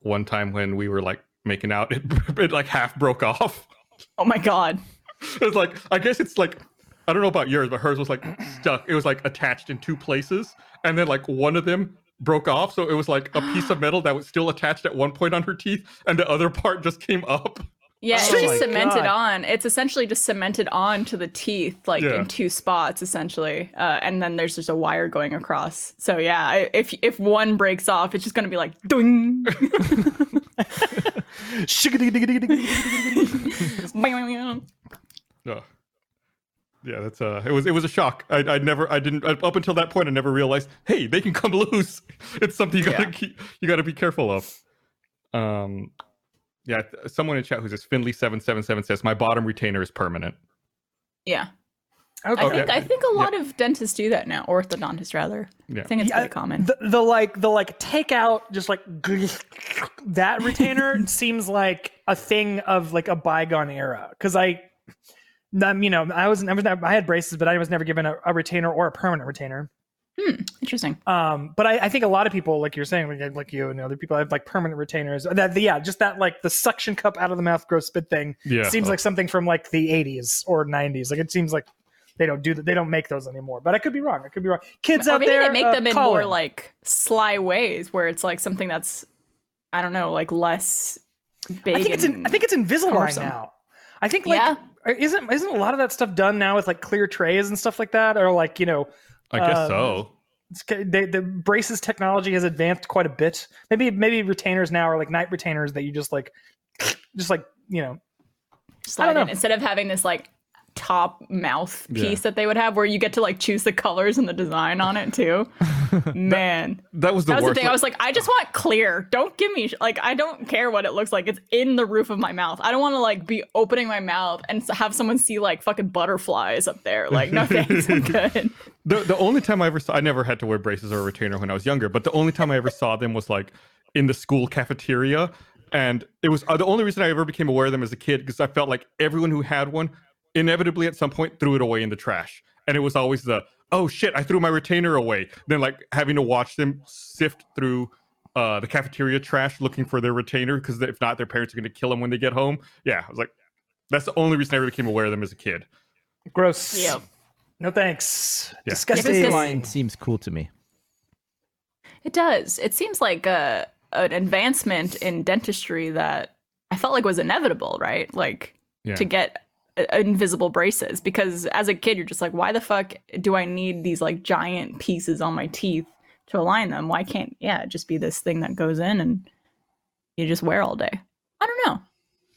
one time when we were like making out, it, it like half broke off. Oh my god. It was like I guess it's like I don't know about yours, but hers was like stuck. It was like attached in two places, and then like one of them broke off, so it was like a piece of metal that was still attached at one point on her teeth, and the other part just came up. Yeah, Oh it's my just cemented God. on. It's essentially just cemented on to the teeth, like Yeah. in two spots, essentially. Uh, and then there's just a wire going across. So yeah, if if one breaks off, it's just gonna be like ding. Ugh. Yeah, that's uh, it was it was a shock. I I never I didn't up until that point I never realized. Hey, they can come loose. It's something you gotta Yeah. keep you gotta be careful of. Um, yeah, someone in chat who says Finley seven seven seven says my bottom retainer is permanent. yeah, Okay. I think I think a lot of dentists do that now, orthodontists rather. Yeah. I think it's Yeah, pretty common. The, the like the like take out just like that retainer seems like a thing of like a bygone era because I, um, you know, I was never I had braces, but I was never given a, a retainer or a permanent retainer. Interesting. Um, but I, I think a lot of people, like you're saying, like, like you and other people, have like permanent retainers. That yeah, just that like the suction cup out of the mouth, gross spit thing. Yeah. seems like something from like the 80s or 90s. Like it seems like they don't do that. They don't make those anymore. But I could be wrong. I could be wrong. Kids Or out maybe there, they make uh, them in call more in. like sly ways, where it's like something that's, I don't know, like less big. I think it's in, I think it's Invisalign cumbersome. now. I think like Yeah. Isn't isn't a lot of that stuff done now with like clear trays and stuff like that, or like you know, I guess Uh, so. it's, they, the braces technology has advanced quite a bit. Maybe maybe retainers now are like night retainers that you just like, just like you know, slide know. in instead of having this like top mouthpiece Yeah. that they would have where you get to like choose the colors and the design on it too. Man. That was the That was the thing. I was like, I just want clear. Don't give me sh- like I don't care what it looks like. It's in the roof of my mouth. I don't want to like be opening my mouth and have someone see like fucking butterflies up there. Like, no thanks, I'm good. The the only time I ever saw I never had to wear braces or a retainer when I was younger, but the only time I ever saw them was like in the school cafeteria and it was uh, the only reason I ever became aware of them as a kid because I felt like everyone who had one inevitably at some point threw it away in the trash, and it was always the oh shit I threw my retainer away. Then like having to watch them sift through. Uh, the cafeteria trash looking for their retainer because if not, their parents are going to kill them when they get home. Yeah, I was like, that's the only reason I ever became aware of them as a kid. Gross. Yep. No thanks. Yeah. Disgusting. Yeah, this- Line seems cool to me. It does. It seems like a an advancement in dentistry that I felt like was inevitable, right? Like Yeah. to get uh, invisible braces because as a kid you're just like why the fuck do I need these like giant pieces on my teeth to align them? Why can't yeah, just be this thing that goes in and you just wear all day? I don't know.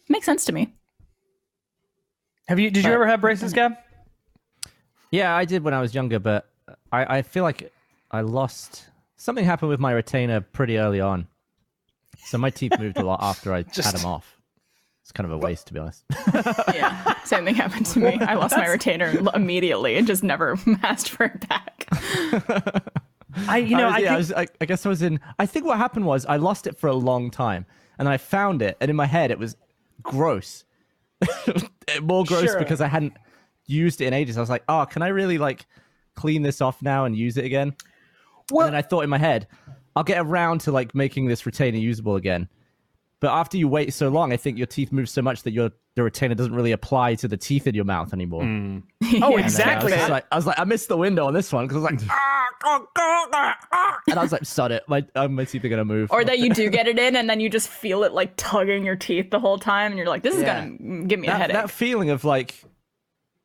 makes sense to me. Have you? Did you ever have braces, Gab? Yeah, I did when I was younger, but I, I feel like I lost something happened with my retainer pretty early on. So my teeth moved a lot after I Just- had them off. It's kind of a waste, to be honest. Yeah. Same thing happened to me. I lost my retainer immediately and just never asked for it back. I, you know, I, was, I, yeah, I, was, I, I guess I was in. I think what happened was I lost it for a long time, and I found it, and in my head it was gross, more gross Sure. because I hadn't used it in ages. I was like, oh, can I really like clean this off now and use it again? Well- and then I thought in my head, I'll get around to like making this retainer usable again. But after you wait so long, I think your teeth move so much that your the retainer doesn't really apply to the teeth in your mouth anymore. oh, And then I exactly. was, like, I was like, I missed the window on this one because I was like, "Ah, ah, ah, ah, ah," and I was like, sod it, my uh, my teeth are gonna move. Or that you do get it in and then you just feel it like tugging your teeth the whole time and you're like, this is Yeah. gonna mm, give me a headache. that feeling of like,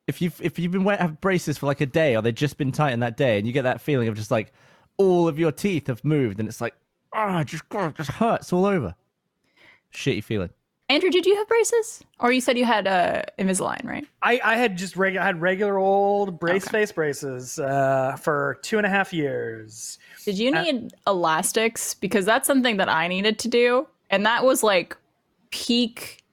if you've if you've been wearing have braces for like a day or they've just been tightened that day, and you get that feeling of just like all of your teeth have moved, and it's like, ah, just it just hurts all over. Shitty feeling. Andrew, did you have braces? Or you said you had uh, Invisalign, right? I, I had just regular, I had regular old brace Okay. face braces uh, for two and a half years. Did you need elastics? Because that's something that I needed to do. And that was like peak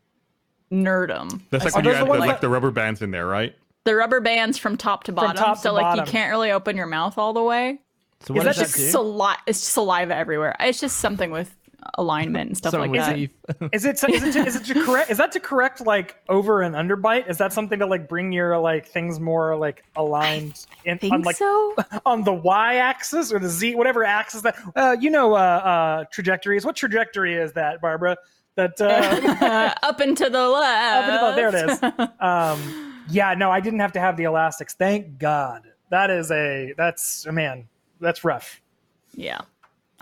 nerdum. That's like when you those had the the, ones like the rubber bands in there, right? The rubber bands from top to bottom. top so to like bottom. you can't really open your mouth all the way. So what that does that just do? sali- it's saliva everywhere. It's just something with alignment and stuff Something like with that. teeth. Is it is it to, is it to correct? Is that to correct like over and underbite? Is that something to like bring your like things more like aligned in think on like so. on the y axis or the z whatever axis that uh, you know uh, uh, trajectories? What trajectory is that, Barbara? That uh, up and to the left. Oh, there it is. Um, yeah, no, I didn't have to have the elastics. Thank God. That is a that's a man, that's rough. Yeah.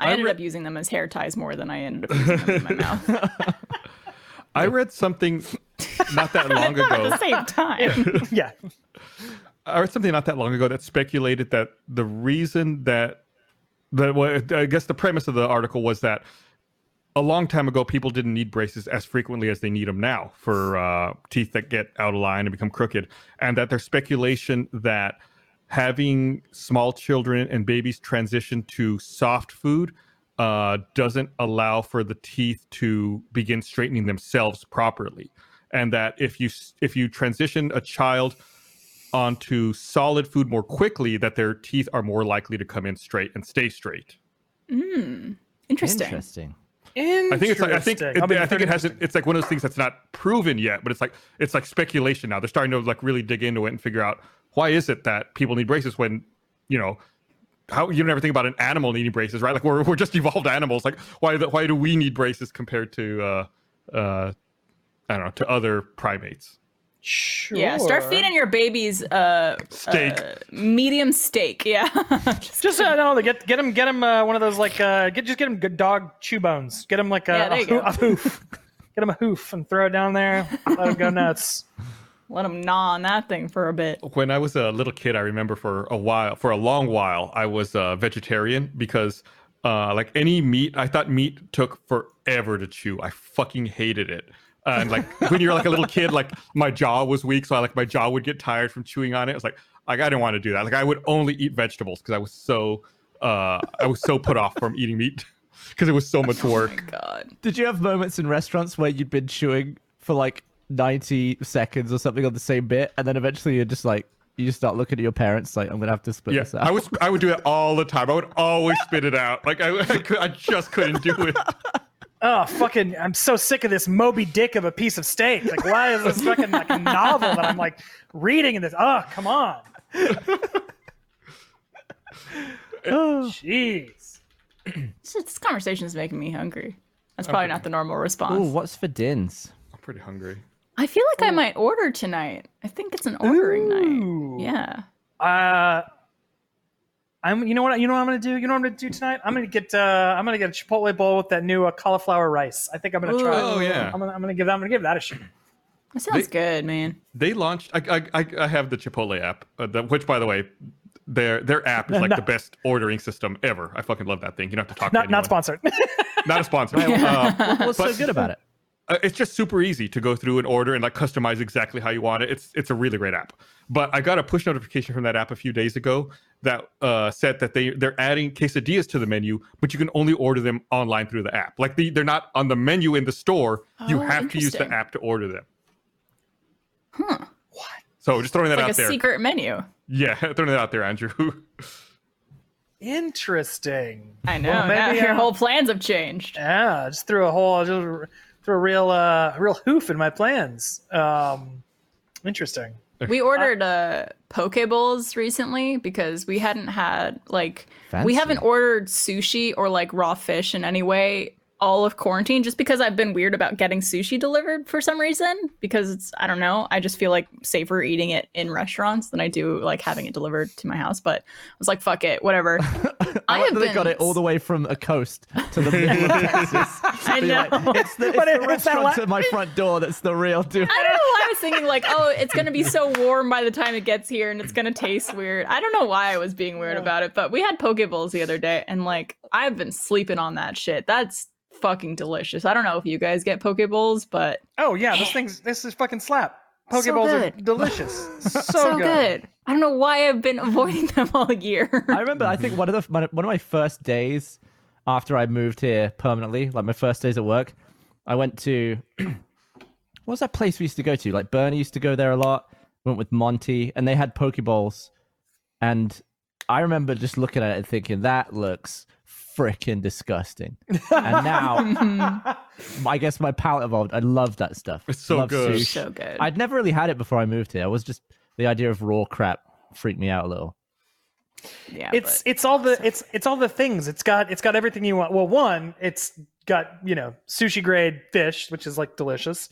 I, I ended re- up using them as hair ties more than I ended up using them in my mouth I read something not that long ago. at the same time. Yeah. I read something not that long ago that speculated that the reason that the well, I guess the premise of the article was that a long time ago people didn't need braces as frequently as they need them now for uh, teeth that get out of line and become crooked, and that there's speculation that having small children and babies transition to soft food uh, doesn't allow for the teeth to begin straightening themselves properly, and that if you if you transition a child onto solid food more quickly, that their teeth are more likely to come in straight and stay straight. Interesting. Interesting. I think it's like I think it, I'll I think it hasn't. It's like one of those things that's not proven yet, but it's like it's like speculation now. They're starting to like really dig into it and figure out why is it that people need braces when you know how you never think about an animal needing braces, right? Like we're we're just evolved animals. Like why why do we need braces compared to uh uh I don't know to other primates? Sure. Yeah, start feeding your babies uh, Steak. uh medium steak. Yeah. Just- Just uh, no, get get him get him uh, one of those like uh, get just get him good dog chew bones. Get him like a, Yeah, a, you hoo- go. a hoof. Get him a hoof and throw it down there. Let him go nuts. Let them gnaw on that thing for a bit. when I was a little kid, I remember for a while, for a long while, I was a vegetarian because, uh, like any meat, I thought meat took forever to chew. I fucking hated it. And like when you're like a little kid, like my jaw was weak, so I like my jaw would get tired from chewing on it. I was like, like I didn't want to do that. Like I would only eat vegetables because I was so, uh, I was so put off from eating meat because it was so much work. God. Did you have moments in restaurants where you'd been chewing for like 90 seconds or something on the same bit, and then eventually you're just like, you just start looking at your parents like, I'm gonna have to spit Yeah, this out. I was I would do it all the time. I would always spit it out. Like I, I, could, I just couldn't do it. oh fucking I'm so sick of this Moby Dick of a piece of steak. Like why is this fucking like a novel that I'm like reading in this? Oh, come on. Oh, jeez. This, this conversation is making me hungry. That's probably not the normal response. Ooh, what's for dins? I'm pretty hungry. I feel like I might order tonight. I think it's an ordering Ooh. night. Yeah. Uh I'm you know what you know what I'm gonna do? You know what I'm gonna do tonight? I'm gonna get uh I'm gonna get a Chipotle bowl with that new uh, cauliflower rice. I think I'm gonna try. Oh, yeah. I'm gonna, I'm gonna give that I'm gonna give that a shot. That sounds They- good, man. They launched. I I, I, I have the Chipotle app, uh, the, which by the way, their their app is like No. the best ordering system ever. I fucking love that thing. You don't have to talk. Not anyone. not sponsored. Not a sponsor. Uh, What's so good about it? Uh, it's just super easy to go through and order and like customize exactly how you want it. It's it's a really great app. But I got a push notification from that app a few days ago that uh, said that they they're adding quesadillas to the menu, but you can only order them online through the app. Like the, they're not on the menu in the store. you Oh, have to use the app to order them. Huh? What? So just throwing that Like out a there. secret menu. Yeah, throwing that out there, Andrew. Interesting. I know. Well, now maybe, your whole plans have changed. Yeah, just threw a whole just threw a real uh real hoof in my plans. Um interesting. We ordered uh poke bowls recently because we hadn't had like we haven't ordered sushi or like raw fish in any way all of quarantine just because I've been weird about getting sushi delivered for some reason because it's I don't know I just feel like safer eating it in restaurants than I do like having it delivered to my house but I was like fuck it whatever I like have they been got it all the way from a coast to the middle of Texas. I Be like, know. it's the, it's the restaurant to my front door that's the real deal. I don't know why I was thinking like, oh, it's gonna be so warm by the time it gets here and it's gonna taste weird. I don't know why I was being weird about it, but we had poke bowls the other day and like I've been sleeping on that shit. That's fucking delicious. I don't know if you guys get poke bowls, but Oh yeah, this thing's this is fucking slap. So Pokeballs are delicious. So, so, good. I don't know why I've been avoiding them all year. I remember. I think one of the my, one of my first days after I moved here permanently, like my first days at work, I went to what was that place we used to go to? Like Bernie used to go there a lot. Went with Monty, and they had Pokeballs, and I remember just looking at it and thinking that looks freaking disgusting. And now, I guess my palate evolved. I love that stuff. It's so Love good. sushi. so good. I'd never really had it before I moved here. I was just the idea of raw crap freaked me out a little. yeah, It's but- it's all the it's it's all the things. It's got it's got everything you want. Well, one, it's got, you know, sushi grade fish, which is like delicious.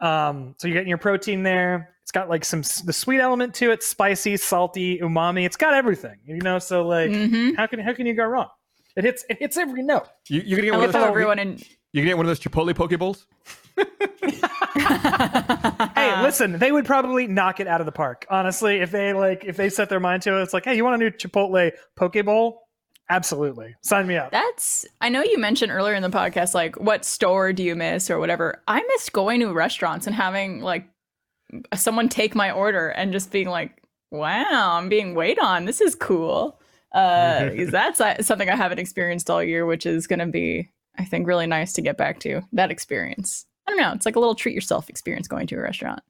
Um, so you're getting your protein there. It's got like some the sweet element to it, spicy, salty, umami. It's got everything, you know. So like, Mhm. how can how can you go wrong? It hits it hits every note. you, you're gonna get one of those. everyone in You can get one of those Chipotle Pokeballs. Hey, listen, they would probably knock it out of the park. Honestly, if they like if they set their mind to it, it's like, hey, you want a new Chipotle Pokeball? Absolutely, sign me up. That's I know you mentioned earlier in the podcast like what store do you miss or whatever. I miss going to restaurants and having like someone take my order and just being like, "Wow, I'm being waited on. This is cool." Uh 'cause that's uh, something I haven't experienced all year, which is going to be I think really nice to get back to that experience. I don't know, it's like a little treat yourself experience going to a restaurant.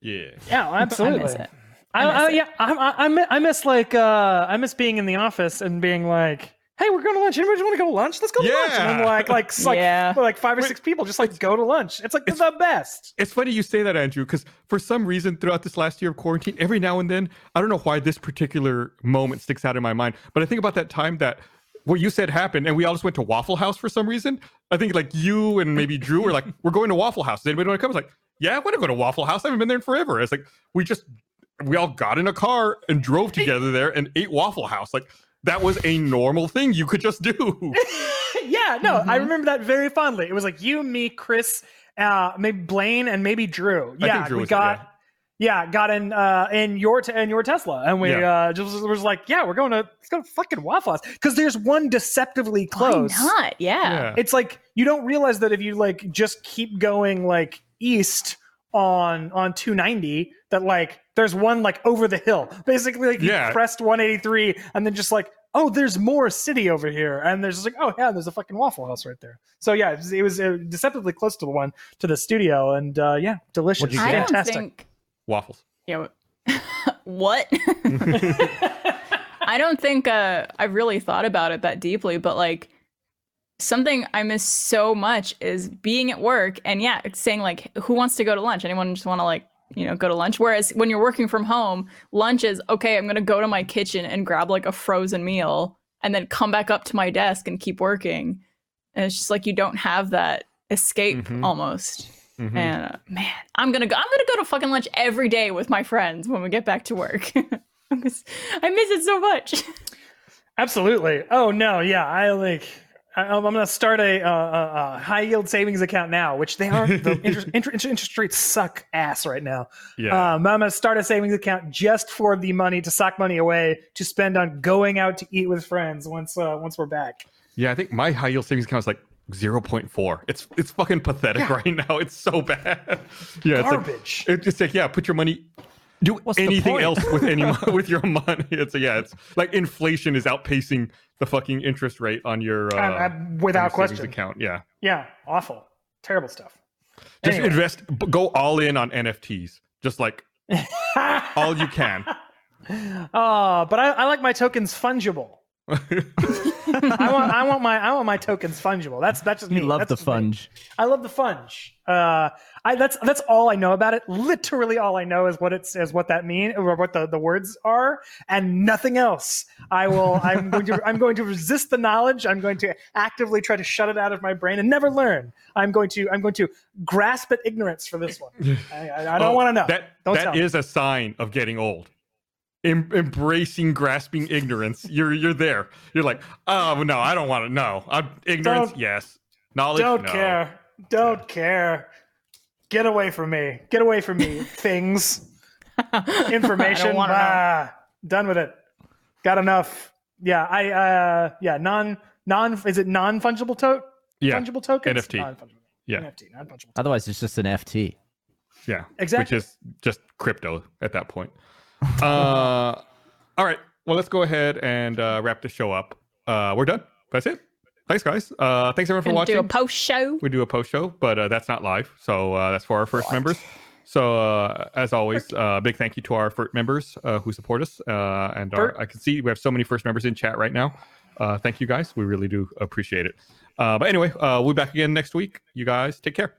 Yeah. yeah, absolutely. I miss it. I, I miss I- it. yeah, I, I, I I miss like uh, I miss being in the office and being like, "Hey, we're going to lunch. Anybody want to go to lunch? Let's go to lunch." And then Yeah. like like like, Yeah. like five or six people just like go to lunch. It's like the best. It's funny you say that, Andrew, because for some reason throughout this last year of quarantine, every now and then, I don't know why this particular moment sticks out in my mind, but I think about that time that what you said happened and we all just went to Waffle House for some reason. I think like you and maybe Drew were like, we're going to Waffle House. Does anybody want to come? It's like, yeah, I want to go to Waffle House. I haven't been there in forever. It's like, we just, we all got in a car and drove together there and ate Waffle House. Like, that was a normal thing you could just do. yeah, no, I Mm-hmm. remember that very fondly. It was like you, me, Chris, uh, maybe Blaine, and maybe Drew. I Yeah, think Drew we was there, got. Yeah, got in uh in your te- in your Tesla, and we Yeah. uh just was like, yeah, we're going to let's go to fucking Waffle House because there's one deceptively Why close. not? Yeah. Yeah. It's like you don't realize that if you like just keep going like east on on 290, that like there's one like over the hill. Basically, like you Yeah. pressed 183, and then just like oh, there's more city over here, and there's just like oh yeah, there's a fucking Waffle House right there. So yeah, it was, it was uh, deceptively close to the one to the studio, and uh, yeah, delicious, you I get? don't fantastic. think Waffles. Yeah. what? I don't think uh, I've really thought about it that deeply, but like something I miss so much is being at work and yeah, saying like, who wants to go to lunch? Anyone just want to like, you know, go to lunch? Whereas when you're working from home, lunch is okay, I'm going to go to my kitchen and grab like a frozen meal and then come back up to my desk and keep working. And it's just like you don't have that escape Mhm. almost. Mhm. And uh, man, I'm gonna go. I'm gonna go to fucking lunch every day with my friends when we get back to work. I miss it so much. Absolutely. Oh no, yeah. I like. I, I'm going to start a, uh, a, a high yield savings account now, which they aren't. The interest, interest, interest rates suck ass right now. Yeah. Um, I'm going to start a savings account just for the money to sock money away to spend on going out to eat with friends once uh, once we're back. Yeah, I think my high yield savings account is like 0.4. It's it's fucking pathetic right now. It's so bad. Yeah, it's Garbage. Like, it's just like yeah, put your money. Do What's anything else with any with your money. It's yeah, it's like inflation is outpacing the fucking interest rate on your uh, without your question. account. Yeah, Yeah, awful, terrible stuff. just Anyway. invest, go all in on NFTs. Just like all you can. Oh, but I, I like my tokens fungible. I want I want my I want my tokens fungible. That's that's just me. You love That's the just me. funge. I love the funge. Uh, I that's that's all I know about it. Literally, all I know is what it's is what that mean or what the, the words are, and nothing else. I will. I'm going to. I'm going to resist the knowledge. I'm going to actively try to shut it out of my brain and never learn. I'm going to. I'm going to grasp at ignorance for this one. I, I, I don't Oh, want to know. That Don't that tell me. is a sign of getting old. Em- embracing grasping ignorance. You're you're there. You're like, oh no, I don't want to know. I'm ignorance, Don't- yes. Knowledge, Don't no. care. Don't care. Get away from me. Get away from me. Things. Information. wanna know. ah, done with it. Got enough. Yeah, I uh yeah, non non is it non fungible to Yeah, fungible tokens? NFT. Non-fungible. Yeah. NFT, non fungible. Otherwise, it's just an FT. yeah, Exactly. Which is just crypto at that point. Uh, all right. Well, let's go ahead and uh, wrap the show up. Uh, we're done. That's it. Thanks, guys. Uh, thanks everyone for Gonna watching. do a post show. we do a post show, but uh, that's not live. So uh, that's for our first members. So uh, as always, uh, big thank you to our first members uh, who support us. Uh, and our, I can see we have so many first members in chat right now. Uh, thank you guys. We really do appreciate it. Uh, but anyway, uh, we'll be back again next week. You guys take care.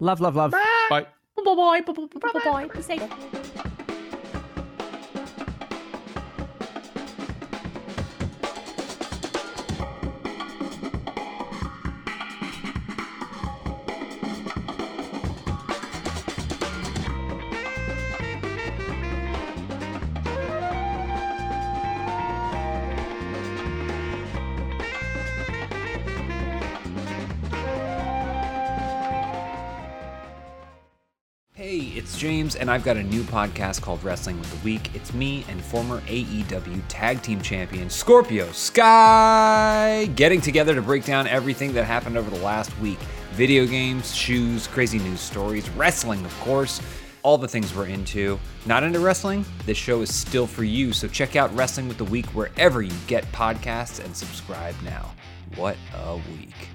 Love, love, love. Bye. Bye bye bye bye bye bye. Be safe. Hey, James, and I've got a new podcast called Wrestling with the Week. It's me and former AEW Tag Team Champion Scorpio Sky getting together to break down everything that happened over the last week video games, shoes, crazy news stories, wrestling, of course, all the things we're into. Not into wrestling? This show is still for you, so check out Wrestling with the Week wherever you get podcasts and subscribe now. What a week!